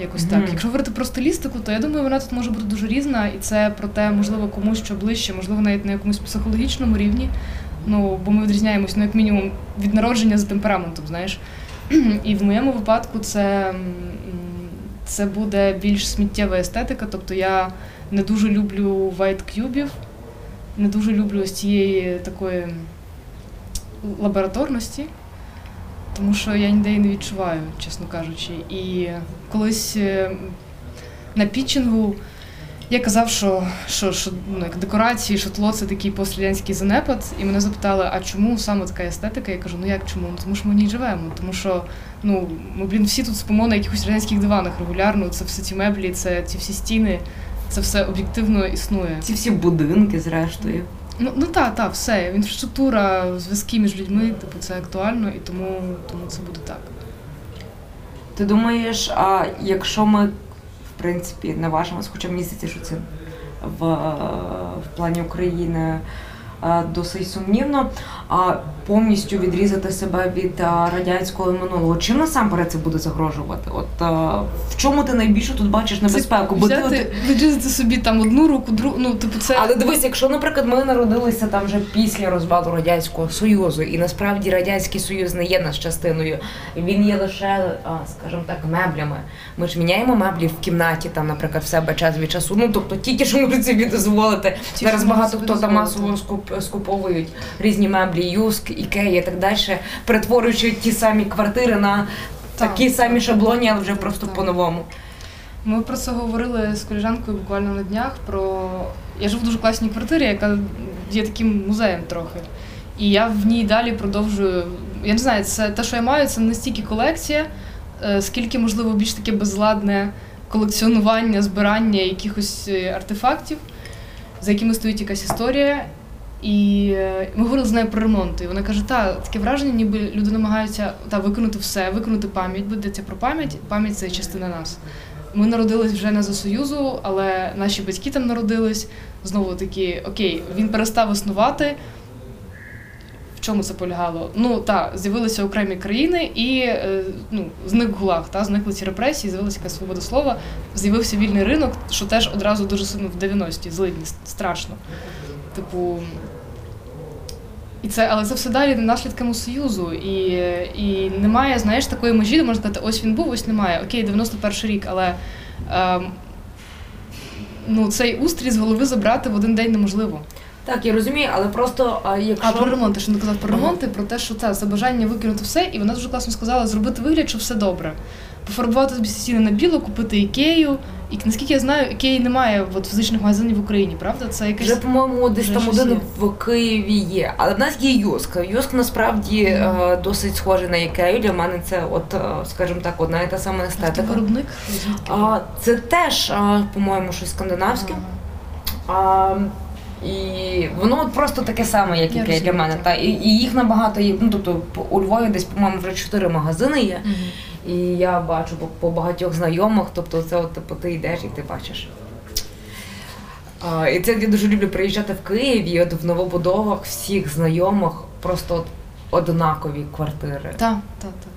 [SPEAKER 2] Якось так.
[SPEAKER 1] Мгм.
[SPEAKER 2] Якщо говорити про стилістику, то я думаю, вона тут може бути дуже різна, і це про те, можливо, комусь що ближче, можливо, навіть на якомусь психологічному рівні. Ну, бо ми відрізняємось, ну, як мінімум, від народження за темпераментом, знаєш. І в моєму випадку це, це буде більш сміттєва естетика. Тобто я не дуже люблю вайт-кюбів, не дуже люблю ось цієї такої лабораторності, тому що я ніде її не відчуваю, чесно кажучи. І колись е, на пітчингу я казав, що, що, що ну, як декорації, що тло це такий пострадянський занепад, і мене запитали, а чому саме така естетика? Я кажу, ну як чому? Ну, тому що ми в ній живемо. Тому що ну, ми, блін, всі тут спимо на якихось радянських диванах регулярно, це все ці меблі, це ці всі стіни. це все об'єктивно існує.
[SPEAKER 1] Ці всі будинки, зрештою.
[SPEAKER 2] Ну, ну так, так, все. Інфраструктура, зв'язки між людьми, типу, це актуально, і тому, тому це буде так.
[SPEAKER 1] Ти думаєш, а якщо ми, в принципі, наважимося, хоча мені здається, що це в, в плані України досить сумнівно, повністю відрізати себе від радянського минулого. Чим насамперед це буде загрожувати? От в чому ти найбільше тут бачиш небезпеку? Бо ти от-
[SPEAKER 2] відрізати собі там одну руку, другу, ну, типу, це.
[SPEAKER 1] Але дивись, якщо, наприклад, ми народилися там вже після розвалу радянського союзу, і насправді радянський союз не є нас частиною, він є лише, а, скажімо так, меблями. Ми ж міняємо меблі в кімнаті, там, наприклад, в себе час від часу. Ну тобто тільки що можуть собі дозволити. Зараз багато хто там масово скуп- скуповують різні меблі, юск, ікея і так далі, перетворюючи ті самі квартири на
[SPEAKER 2] Так.
[SPEAKER 1] такі самі шаблоні, але вже просто по-новому.
[SPEAKER 2] Ми про це говорили з коліжанкою буквально на днях. Про я живу в дуже класній квартирі, яка є таким музеєм трохи. І я в ній далі продовжую. Я не знаю, це те, що я маю, це не стільки колекція, е, скільки, можливо, більш таке безладне колекціонування, збирання якихось е, артефактів, за якими стоїть якась історія. І е, ми говорили з нею про ремонт. І вона каже: та таке враження, ніби люди намагаються та виконати все, виконати пам'ять, бо йдеться про пам'ять. Пам'ять це частина нас. Ми народились вже не за Союзу, але наші батьки там народились. Знову таки, окей, він перестав існувати. В чому це полягало? Ну так, з'явилися окремі країни і е, ну, зник гулаг, та, зникли ці репресії, з'явилася якась свобода слова, з'явився вільний ринок, що теж одразу дуже сильно в 90-ті, злидні, страшно. Типу. І це, але це все далі наслідками Союзу. І, і немає, знаєш, такої межі, де можна сказати, ось він був, ось немає. Окей, 91 рік, але ем, ну, цей устрій з голови забрати в один день неможливо.
[SPEAKER 1] Так, я розумію, але просто а, якщо
[SPEAKER 2] А про ремонт, ти ще не казав про ремонти, про те, що це, це бажання викинути все, і вона дуже класно сказала, зробити вигляд, що все добре. Пофарбувати собі стіни на біло, купити ікею. І наскільки я знаю, ікеї немає от, фізичних магазинів в Україні, правда? Це якесь.
[SPEAKER 1] Вже, по-моєму, десь
[SPEAKER 2] вже
[SPEAKER 1] там
[SPEAKER 2] щось
[SPEAKER 1] один
[SPEAKER 2] є.
[SPEAKER 1] в Києві є. Але в нас є Юск. Юск насправді е, досить схожий на Ікею. Для мене це, от, е, скажімо так, одна і та сама
[SPEAKER 2] Хто
[SPEAKER 1] естетика.
[SPEAKER 2] виробник? Звідки?
[SPEAKER 1] А, це теж, а, по-моєму, щось скандинавське. А, і воно от просто таке саме, як
[SPEAKER 2] Я
[SPEAKER 1] Ікея для мене.
[SPEAKER 2] так.
[SPEAKER 1] Та, і, і їх набагато є. Ну, тобто, по- у Львові десь, по-моєму, вже чотири магазини є.
[SPEAKER 2] Мгм.
[SPEAKER 1] І я бачу по, по багатьох знайомих, тобто це от типу ти йдеш і ти бачиш. А, і це я дуже люблю приїжджати в Київ і от в новобудовах всіх знайомих просто от однакові квартири.
[SPEAKER 2] Так, так, так.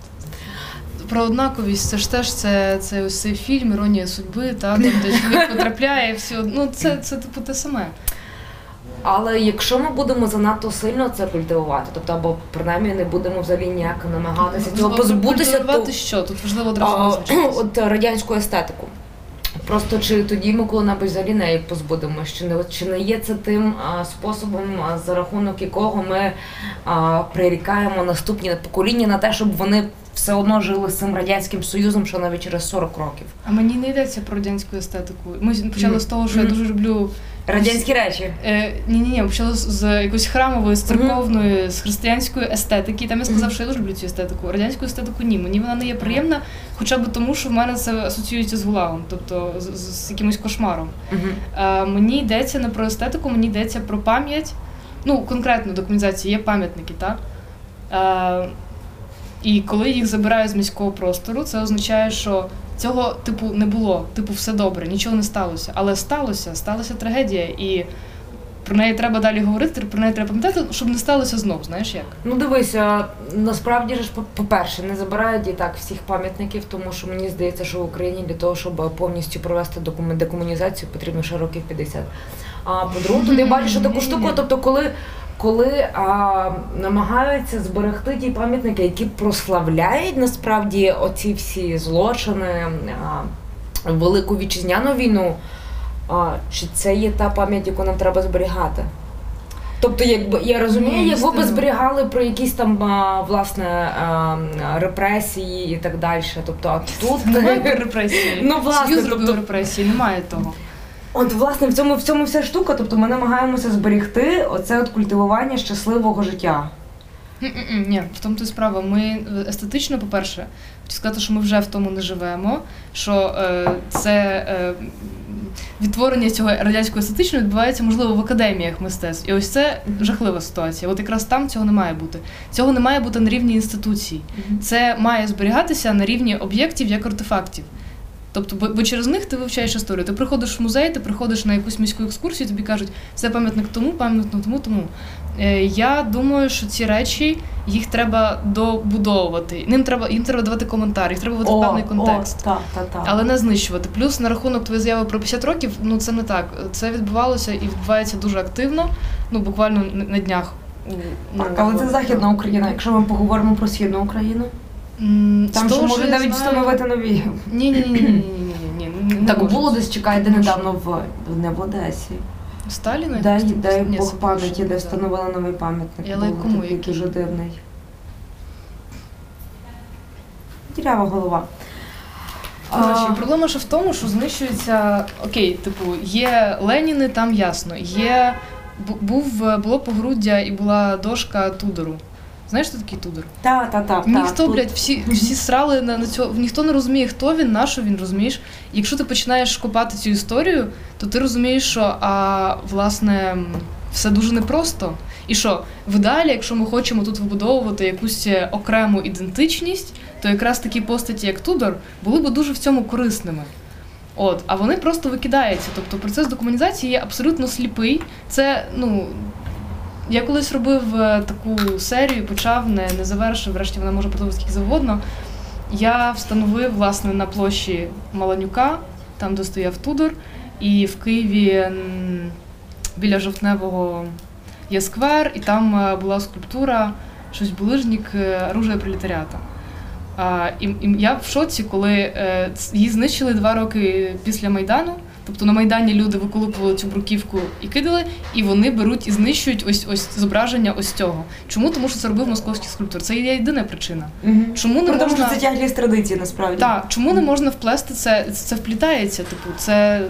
[SPEAKER 2] Про однаковість, це ж теж це, це ось цей фільм Іронія судьби, та, там, де чоловік потрапляє, все. Ну, це, це типу те саме.
[SPEAKER 1] Але якщо ми будемо занадто сильно це культивувати, тобто або принаймні не будемо взагалі ніяк намагатися цього
[SPEAKER 2] Ну,
[SPEAKER 1] позбутися, то
[SPEAKER 2] що? Тут важливо одразу
[SPEAKER 1] от радянську естетику. Просто чи тоді ми коли-небудь взагалі неї позбудемося? Чи не чи не є це тим а, способом, а, за рахунок якого ми а, прирікаємо наступні покоління на те, щоб вони все одно жили з цим радянським союзом, що навіть через 40 років?
[SPEAKER 2] А мені не йдеться про радянську естетику. Ми почали
[SPEAKER 1] Мгм.
[SPEAKER 2] з того, що я дуже люблю.
[SPEAKER 1] Радянські речі.
[SPEAKER 2] Е, ні, ні, ні, почали з, якоїсь храмової, з церковної, з християнської естетики. Там я сказав, що я дуже люблю цю естетику. Радянську естетику ні. Мені вона не є приємна, хоча б тому, що в мене це асоціюється з гулагом, тобто з, з, з якимось кошмаром. Е, мені йдеться не про естетику, мені йдеться про пам'ять. Ну, конкретно документації є пам'ятники, так? Е, і коли їх забирають з міського простору, це означає, що цього типу не було. Типу, все добре, нічого не сталося. Але сталося, сталася трагедія, і про неї треба далі говорити, про неї треба пам'ятати, щоб не сталося знов. Знаєш як?
[SPEAKER 1] Ну дивися, насправді ж по- по-перше, не забирають і так всіх пам'ятників, тому що мені здається, що в Україні для того, щоб повністю провести декомунізацію, потрібно ще років 50. А по-друге, туди бачиш таку штуку, тобто, коли. Коли а, намагаються зберегти ті пам'ятники, які прославляють насправді оці всі злочини, а, Велику вітчизняну війну, а, чи це є та пам'ять, яку нам треба зберігати? Тобто, якби я розумію, якби ви зберігали про якісь там а, власне а, репресії і так далі. Тобто, а тут
[SPEAKER 2] репресії.
[SPEAKER 1] Ну, власне,
[SPEAKER 2] Союз
[SPEAKER 1] тобто-
[SPEAKER 2] репресії, немає того.
[SPEAKER 1] От, власне, в цьому в цьому вся штука. Тобто, ми намагаємося зберегти оце от культивування щасливого життя.
[SPEAKER 2] Ні, в тому то справа. Ми е, естетично, по-перше, Хочу сказати, що ми вже в тому не живемо, що е, це е, відтворення цього радянського естетичного відбувається, можливо, в академіях мистецтв. І ось це жахлива ситуація. От якраз там цього не має бути. Цього не має бути на рівні інституцій. Це має зберігатися на рівні об'єктів як артефактів. Тобто, бо, бо через них ти вивчаєш історію. Ти приходиш в музей, ти приходиш на якусь міську екскурсію, тобі кажуть, це пам'ятник тому, пам'ятник тому, тому. Е, я думаю, що ці речі їх треба добудовувати. Ним треба їм треба давати коментар, їх треба в певний контекст.
[SPEAKER 1] О, так, так, так.
[SPEAKER 2] Але не знищувати. Плюс на рахунок твоєї заяви про 50 років, ну це не так. Це відбувалося і відбувається дуже активно, ну буквально на днях. Ну,
[SPEAKER 1] Так, але це. Західна Україна. Якщо ми поговоримо про Східну Україну, там що
[SPEAKER 2] я
[SPEAKER 1] навіть встановити нові.
[SPEAKER 2] Ні, ні, ні, ні, ні,
[SPEAKER 1] Так було десь чекайте недавно в не в Одесі.
[SPEAKER 2] Сталіна?
[SPEAKER 1] Дай, дай Бог пам'яті, де встановили новий пам'ятник.
[SPEAKER 2] Але
[SPEAKER 1] Був
[SPEAKER 2] кому
[SPEAKER 1] такий
[SPEAKER 2] який?
[SPEAKER 1] дуже дивний. Дірява голова.
[SPEAKER 2] Коротше, проблема ж в тому, що знищується. Окей, типу, є Леніни, там ясно. Є був було погруддя і була дошка Тудору. Знаєш, що такий Тудор?
[SPEAKER 1] Та, та, та.
[SPEAKER 2] Ніхто, блядь, всі, всі срали на, на цього. Ніхто не розуміє, хто він, на що він, розумієш. І Якщо ти починаєш копати цю історію, то ти розумієш, що а, власне все дуже непросто. І що в ідеалі, якщо ми хочемо тут вибудовувати якусь окрему ідентичність, то якраз такі постаті, як Тудор, були б дуже в цьому корисними. От, а вони просто викидаються. Тобто процес декомунізації є абсолютно сліпий. Це, ну. Я колись робив е, таку серію, почав, не, не завершив, врешті вона може подобатися скільки завгодно. Я встановив власне на площі Маланюка, там де стояв Тудор, і в Києві біля жовтневого є сквер, і там е, була скульптура, щось булижник е, оружия пролетаріата. І, я в шоці, коли її знищили два роки після Майдану. Тобто на Майдані люди виколупували цю бруківку і кидали, і вони беруть і знищують ось ось зображення ось цього. Чому? Тому що це робив московський скульптор. Це є єдина причина.
[SPEAKER 1] Мгм.
[SPEAKER 2] Чому не
[SPEAKER 1] При тому,
[SPEAKER 2] можна
[SPEAKER 1] що це тяглість традиції, насправді.
[SPEAKER 2] так, чому не можна вплести це? Це вплітається, типу, це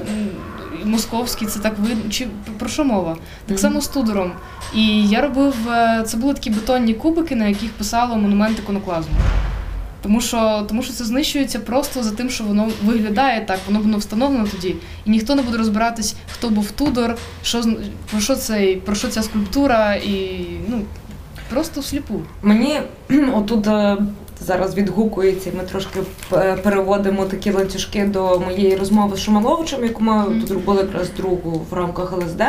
[SPEAKER 2] московський, це так видно. Чи про що мова? Так само з Тудором. І я робив е, це були такі бетонні кубики, на яких писало монумент іконоклазму. Тому що, тому що це знищується просто за тим, що воно виглядає так, воно воно встановлено тоді. І ніхто не буде розбиратись, хто був Тудор, що про що цей, про що ця скульптура, і ну просто всліпу.
[SPEAKER 1] Мені отут е, зараз відгукується, ми трошки е, переводимо такі ланцюжки до моєї розмови з Шумаловичем, яку ми
[SPEAKER 2] Мгм.
[SPEAKER 1] тут робили якраз другу в рамках ЛСД.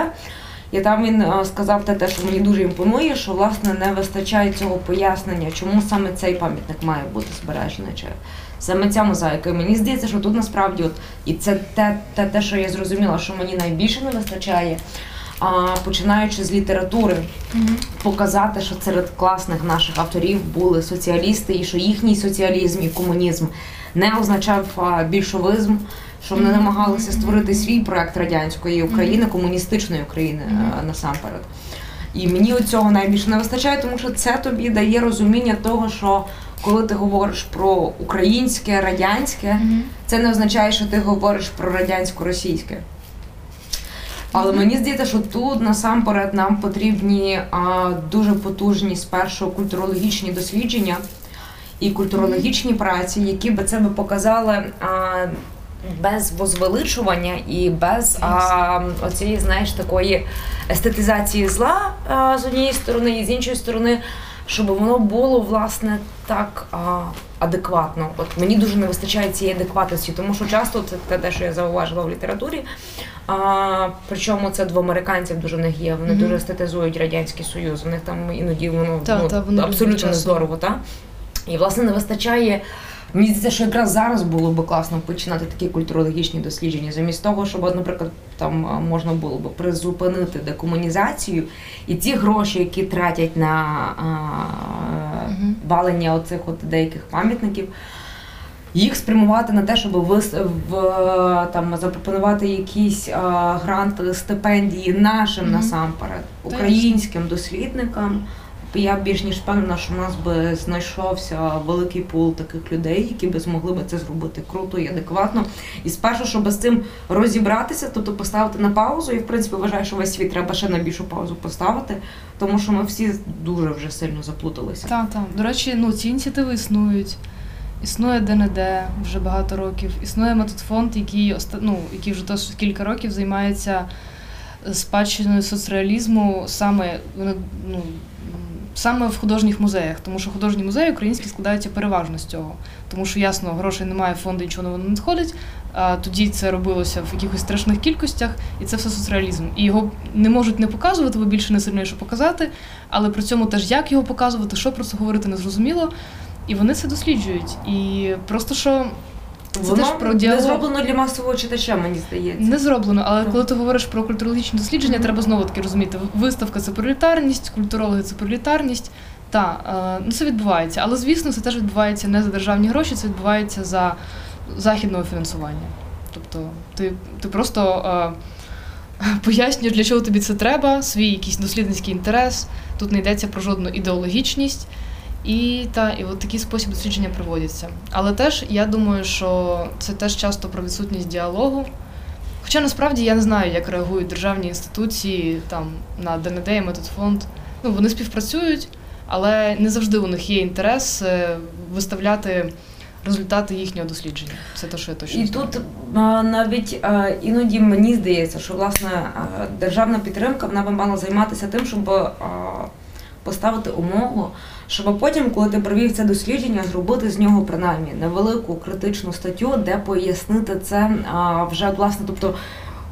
[SPEAKER 1] І там він е, сказав те, те, що мені дуже імпонує, що власне не вистачає цього пояснення, чому саме цей пам'ятник має бути збережений, чи саме ця мозаїка. І мені здається, що тут насправді, от і це те, те, те, що я зрозуміла, що мені найбільше не вистачає. А починаючи з літератури, показати, що серед класних наших авторів були соціалісти, і що їхній соціалізм і комунізм не означав більшовизм, що вони намагалися створити свій проект радянської України, комуністичної України насамперед. І мені цього найбільше не вистачає, тому що це тобі дає розуміння того, що коли ти говориш про українське, радянське, це не означає, що ти говориш про радянсько-російське. Але мені здається, що тут насамперед нам потрібні а, дуже потужні спершу культурологічні дослідження і культурологічні праці, які би це би показали а, без возвеличування і без а, оцієї, знаєш, такої естетизації зла а, з однієї сторони, і з іншої сторони, щоб воно було власне так а, адекватно. От мені дуже не вистачає цієї адекватності, тому що часто це те, те, що я зауважила в літературі. А, причому це до американців дуже не є. Вони
[SPEAKER 2] Мгм.
[SPEAKER 1] дуже естетизують радянський союз. У них там іноді воно
[SPEAKER 2] Та,
[SPEAKER 1] ну,
[SPEAKER 2] та,
[SPEAKER 1] абсолютно не здорово, так? І власне не вистачає. Мені здається, що якраз зараз було би класно починати такі культурологічні дослідження, замість того, щоб, наприклад, там можна було би призупинити декомунізацію і ті гроші, які тратять на а, валення оцих от деяких пам'ятників, їх спрямувати на те, щоб вис... в, там, запропонувати якісь а, гранти, стипендії нашим
[SPEAKER 2] Мгм.
[SPEAKER 1] насамперед, українським дослідникам. Я більш ніж впевнена, що в нас би знайшовся великий пул таких людей, які би змогли би це зробити круто і адекватно. І спершу, щоб з цим розібратися, тобто поставити на паузу. І в принципі вважаю, що весь світ треба ще на більшу паузу поставити, тому що ми всі дуже вже сильно заплуталися.
[SPEAKER 2] Так, так. До речі, ну ці ініціативи існують. Існує ДНД вже багато років. Існує методфонд, який оста- ну, який вже досить кілька років займається спадщиною соцреалізму саме, вони, ну, саме в художніх музеях. Тому що художні музеї українські складаються переважно з цього. Тому що ясно, грошей немає, фонду нічого не надходить. А тоді це робилося в якихось страшних кількостях, і це все соцреалізм. І його не можуть не показувати, бо більше не сильно що показати, але при цьому теж як його показувати, що про це говорити, не зрозуміло. І вони це досліджують. І просто що це
[SPEAKER 1] Воно
[SPEAKER 2] теж про
[SPEAKER 1] не зроблено для масового читача, мені здається.
[SPEAKER 2] Не зроблено, але
[SPEAKER 1] Так.
[SPEAKER 2] коли ти говориш про культурологічні дослідження, треба знову таки розуміти. Виставка це пролетарність, культурологи це пролетарність. Та е, ну це відбувається. Але звісно, це теж відбувається не за державні гроші, це відбувається за західного фінансування. Тобто, ти, ти просто е, пояснюєш, для чого тобі це треба, свій якийсь дослідницький інтерес. Тут не йдеться про жодну ідеологічність. І та і от такий спосіб дослідження проводяться. Але теж я думаю, що це теж часто про відсутність діалогу. Хоча насправді я не знаю, як реагують державні інституції там на ДНД і Методфонд. Ну, вони співпрацюють, але не завжди у них є інтерес е, виставляти результати їхнього дослідження. Це те, що я точно
[SPEAKER 1] І
[SPEAKER 2] знаю.
[SPEAKER 1] тут а, навіть а, іноді мені здається, що власне а, державна підтримка вона би мала займатися тим, щоб а, поставити умову, щоб потім, коли ти провів це дослідження, зробити з нього принаймні невелику критичну статтю, де пояснити це вже власне, тобто.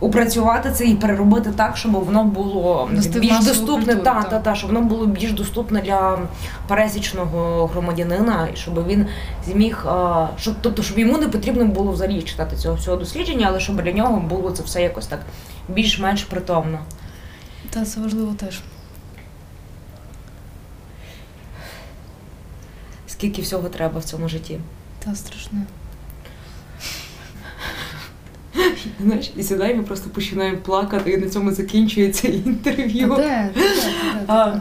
[SPEAKER 1] Упрацювати це і переробити так, щоб воно було
[SPEAKER 2] Нести
[SPEAKER 1] більш доступне,
[SPEAKER 2] культуру,
[SPEAKER 1] та, та, та, щоб воно було більш доступне для пересічного громадянина, і щоб він зміг, щоб, тобто, щоб йому не потрібно було взагалі читати цього всього дослідження, але щоб для нього було це все якось так більш-менш притомно.
[SPEAKER 2] Та це важливо теж.
[SPEAKER 1] Скільки всього треба в цьому житті.
[SPEAKER 2] Та страшне.
[SPEAKER 1] Знаєш, і сідаємо, ми просто починаємо плакати, і на цьому закінчується інтерв'ю.
[SPEAKER 2] де? Та де? Та де? Та де?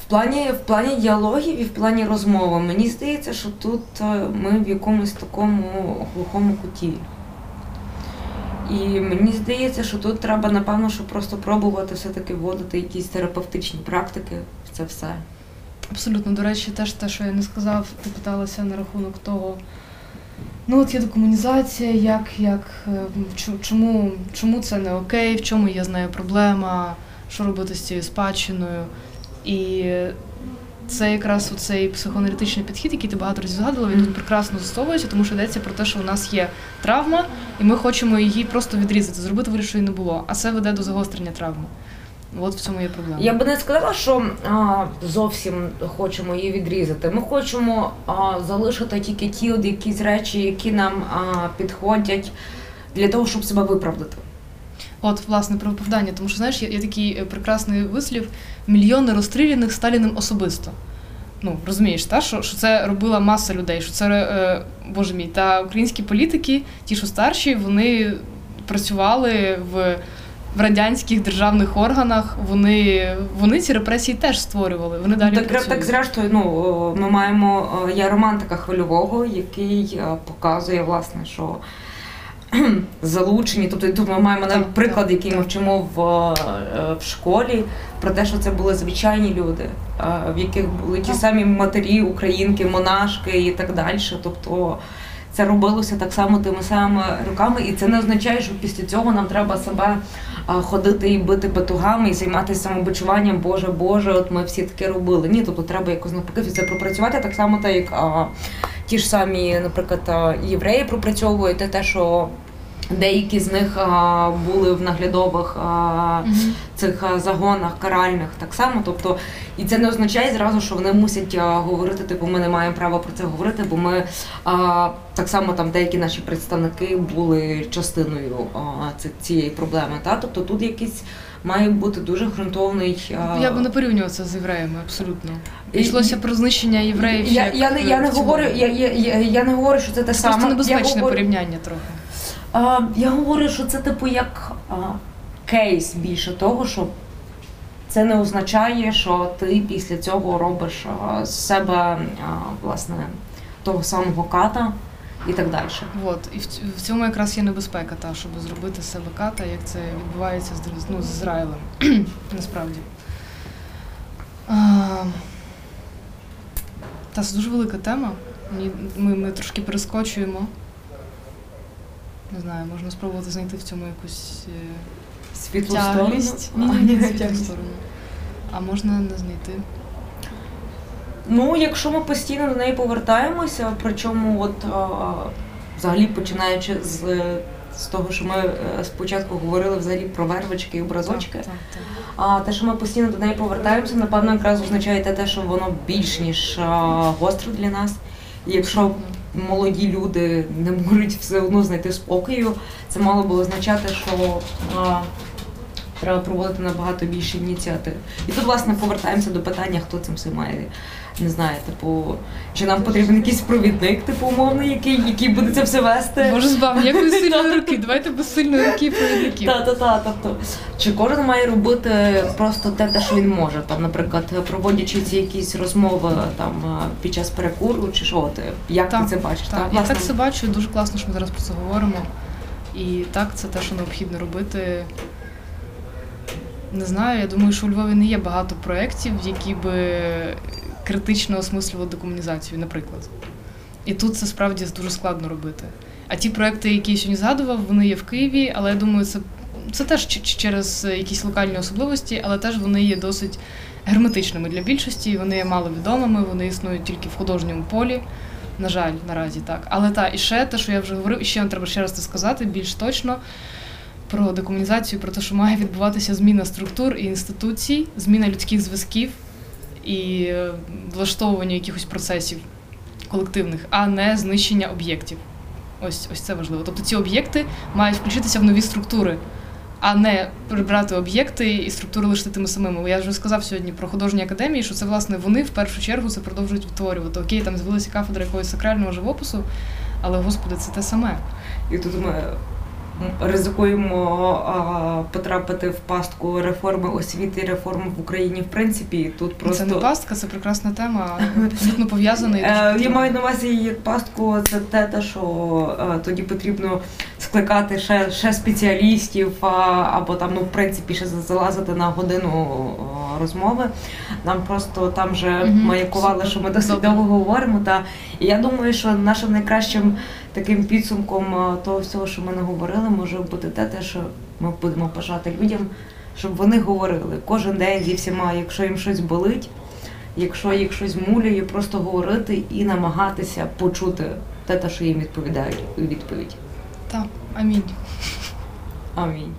[SPEAKER 1] В плані, в плані діалогів і в плані розмови, мені здається, що тут е, ми в якомусь такому глухому куті. І мені здається, що тут треба, напевно, що просто пробувати все-таки вводити якісь терапевтичні практики в це все.
[SPEAKER 2] Абсолютно. До речі, теж те, що я не сказав, ти питалася на рахунок того. Ну, от є декомунізація, як, як, е, чому, чому це не окей, в чому є з нею проблема, що робити з цією спадщиною. І це якраз цей психоаналітичний підхід, який ти багато разів згадувала, він тут прекрасно застосовується, тому що йдеться про те, що у нас є травма, і ми хочемо її просто відрізати, зробити її не було. А це веде до загострення травми. От в цьому є проблема.
[SPEAKER 1] Я би не сказала, що а, зовсім хочемо її відрізати. Ми хочемо а, залишити тільки ті от якісь речі, які нам а, підходять для того, щоб себе виправдати.
[SPEAKER 2] От, власне, про виправдання, тому що знаєш, є, є такий е, прекрасний вислів мільйони розстріляних Сталіним особисто. Ну, розумієш, та, що, що це робила маса людей, що це, е, боже мій, та українські політики, ті, що старші, вони працювали в, в радянських державних органах, вони, вони ці репресії теж створювали. Вони далі
[SPEAKER 1] так,
[SPEAKER 2] працюють.
[SPEAKER 1] так, зрештою, ну ми маємо о, є романтика хвильового, який е, показує, власне, що залучені, тобто тут ми маємо
[SPEAKER 2] Так,
[SPEAKER 1] приклад,
[SPEAKER 2] так,
[SPEAKER 1] який ми вчимо в, е, в школі, про те, що це були звичайні люди, е, в яких були ті самі матері, українки, монашки і так далі. Тобто це робилося так само тими самими руками, і це не означає, що після цього нам треба себе ходити і бити батугами і займатися самобичуванням, Боже, Боже, от ми всі таке робили. Ні, тобто треба якось навпаки це пропрацювати так само, так як а, ті ж самі, наприклад, євреї пропрацьовують те, що деякі з них а, були в наглядових а,
[SPEAKER 2] Мгм.
[SPEAKER 1] цих а, загонах каральних так само. Тобто, і це не означає зразу, що вони мусять а, говорити, типу, ми не маємо права про це говорити, бо ми а, так само там деякі наші представники були частиною а, ці- цієї проблеми. Та? Тобто тут якийсь має бути дуже ґрунтовний.
[SPEAKER 2] Я би не порівнювала це з євреями, абсолютно. Йшлося про знищення євреїв.
[SPEAKER 1] я,
[SPEAKER 2] як,
[SPEAKER 1] я, не, я не говорю, я, я, я, я не говорю, що це те
[SPEAKER 2] Це
[SPEAKER 1] саме.
[SPEAKER 2] просто
[SPEAKER 1] Я говорю-
[SPEAKER 2] порівняння трохи.
[SPEAKER 1] А, я говорю, що це типу як а, кейс більше того, що це не означає, що ти після цього робиш а, з себе власне того самого ката і так далі.
[SPEAKER 2] От і в, цьому якраз є небезпека, та щоб зробити себе ката, як це відбувається з ну, з Ізраїлем. Насправді. А, та це дуже велика тема. Ні, Ми, ми трошки перескочуємо. Не знаю, можна спробувати знайти в цьому якусь е,
[SPEAKER 1] Світлу
[SPEAKER 2] тяглість. Ні, ні, не
[SPEAKER 1] ні,
[SPEAKER 2] світлу сторону. А можна не знайти.
[SPEAKER 1] Ну, якщо ми постійно до неї повертаємося, причому от а, взагалі починаючи з, з того, що ми е, спочатку говорили взагалі про вервички і образочки.
[SPEAKER 2] Так, так, так.
[SPEAKER 1] А те, що ми постійно до неї повертаємося, напевно, якраз означає те, що воно більш ніж а, гостро для нас. І якщо молоді люди не можуть все одно знайти спокою, це мало би означати, що а, треба проводити набагато більше ініціатив. І тут, власне, повертаємося до питання, хто цим все має. Не знаю, типу, чи нам потрібен якийсь провідник, типу, умовний, який, який буде це все вести.
[SPEAKER 2] Боже збав, як без сильної руки? Давайте без сильної руки провідників.
[SPEAKER 1] Та, та, та, тобто, чи кожен має робити просто те, те, що він може. Там, наприклад, проводячи ці якісь розмови там під час перекуру, чи що ти як
[SPEAKER 2] Так,
[SPEAKER 1] ти це бачиш?
[SPEAKER 2] Так, я
[SPEAKER 1] власне,
[SPEAKER 2] так це бачу, дуже класно, що ми зараз про це говоримо. І так, це те, що необхідно робити. Не знаю, я думаю, що у Львові не є багато проєктів, які би критично осмислювали декомунізацію, наприклад. І тут це справді дуже складно робити. А ті проекти, які я сьогодні згадував, вони є в Києві, але я думаю, це, це теж через якісь локальні особливості, але теж вони є досить герметичними для більшості, вони є маловідомими, вони існують тільки в художньому полі. На жаль, наразі так. Але та, і ще те, що я вже говорив, і ще треба ще раз це сказати більш точно про декомунізацію, про те, що має відбуватися зміна структур і інституцій, зміна людських зв'язків і е, влаштовування якихось процесів колективних, а не знищення об'єктів. Ось, ось це важливо. Тобто ці об'єкти мають включитися в нові структури, а не прибрати об'єкти і структури лишити тими самими. Я вже сказав сьогодні про художні академії, що це власне вони в першу чергу це продовжують відтворювати. Окей, там з'явилася кафедра якогось сакрального живопису, але господи, це те саме.
[SPEAKER 1] І тут ми ризикуємо потрапити в пастку реформи освіти і реформи в Україні, в принципі. Тут просто
[SPEAKER 2] Це не пастка, це прекрасна тема, абсолютно пов'язана.
[SPEAKER 1] Е, Я маю на увазі її пастку, це те, що е, тоді потрібно скликати ще, ще спеціалістів, або там, ну, в принципі, ще залазити на годину розмови. Нам просто там вже маякували, що ми досить довго говоримо. Та, і я думаю, що нашим найкращим таким підсумком е, того всього, що ми наговорили, може бути те, те, що ми будемо бажати людям, щоб вони говорили кожен день зі всіма, якщо їм щось болить. Якщо їх щось мулює, просто говорити і намагатися почути те, те, що їм відповідають у відповідь.
[SPEAKER 2] Так, амінь.
[SPEAKER 1] Амінь.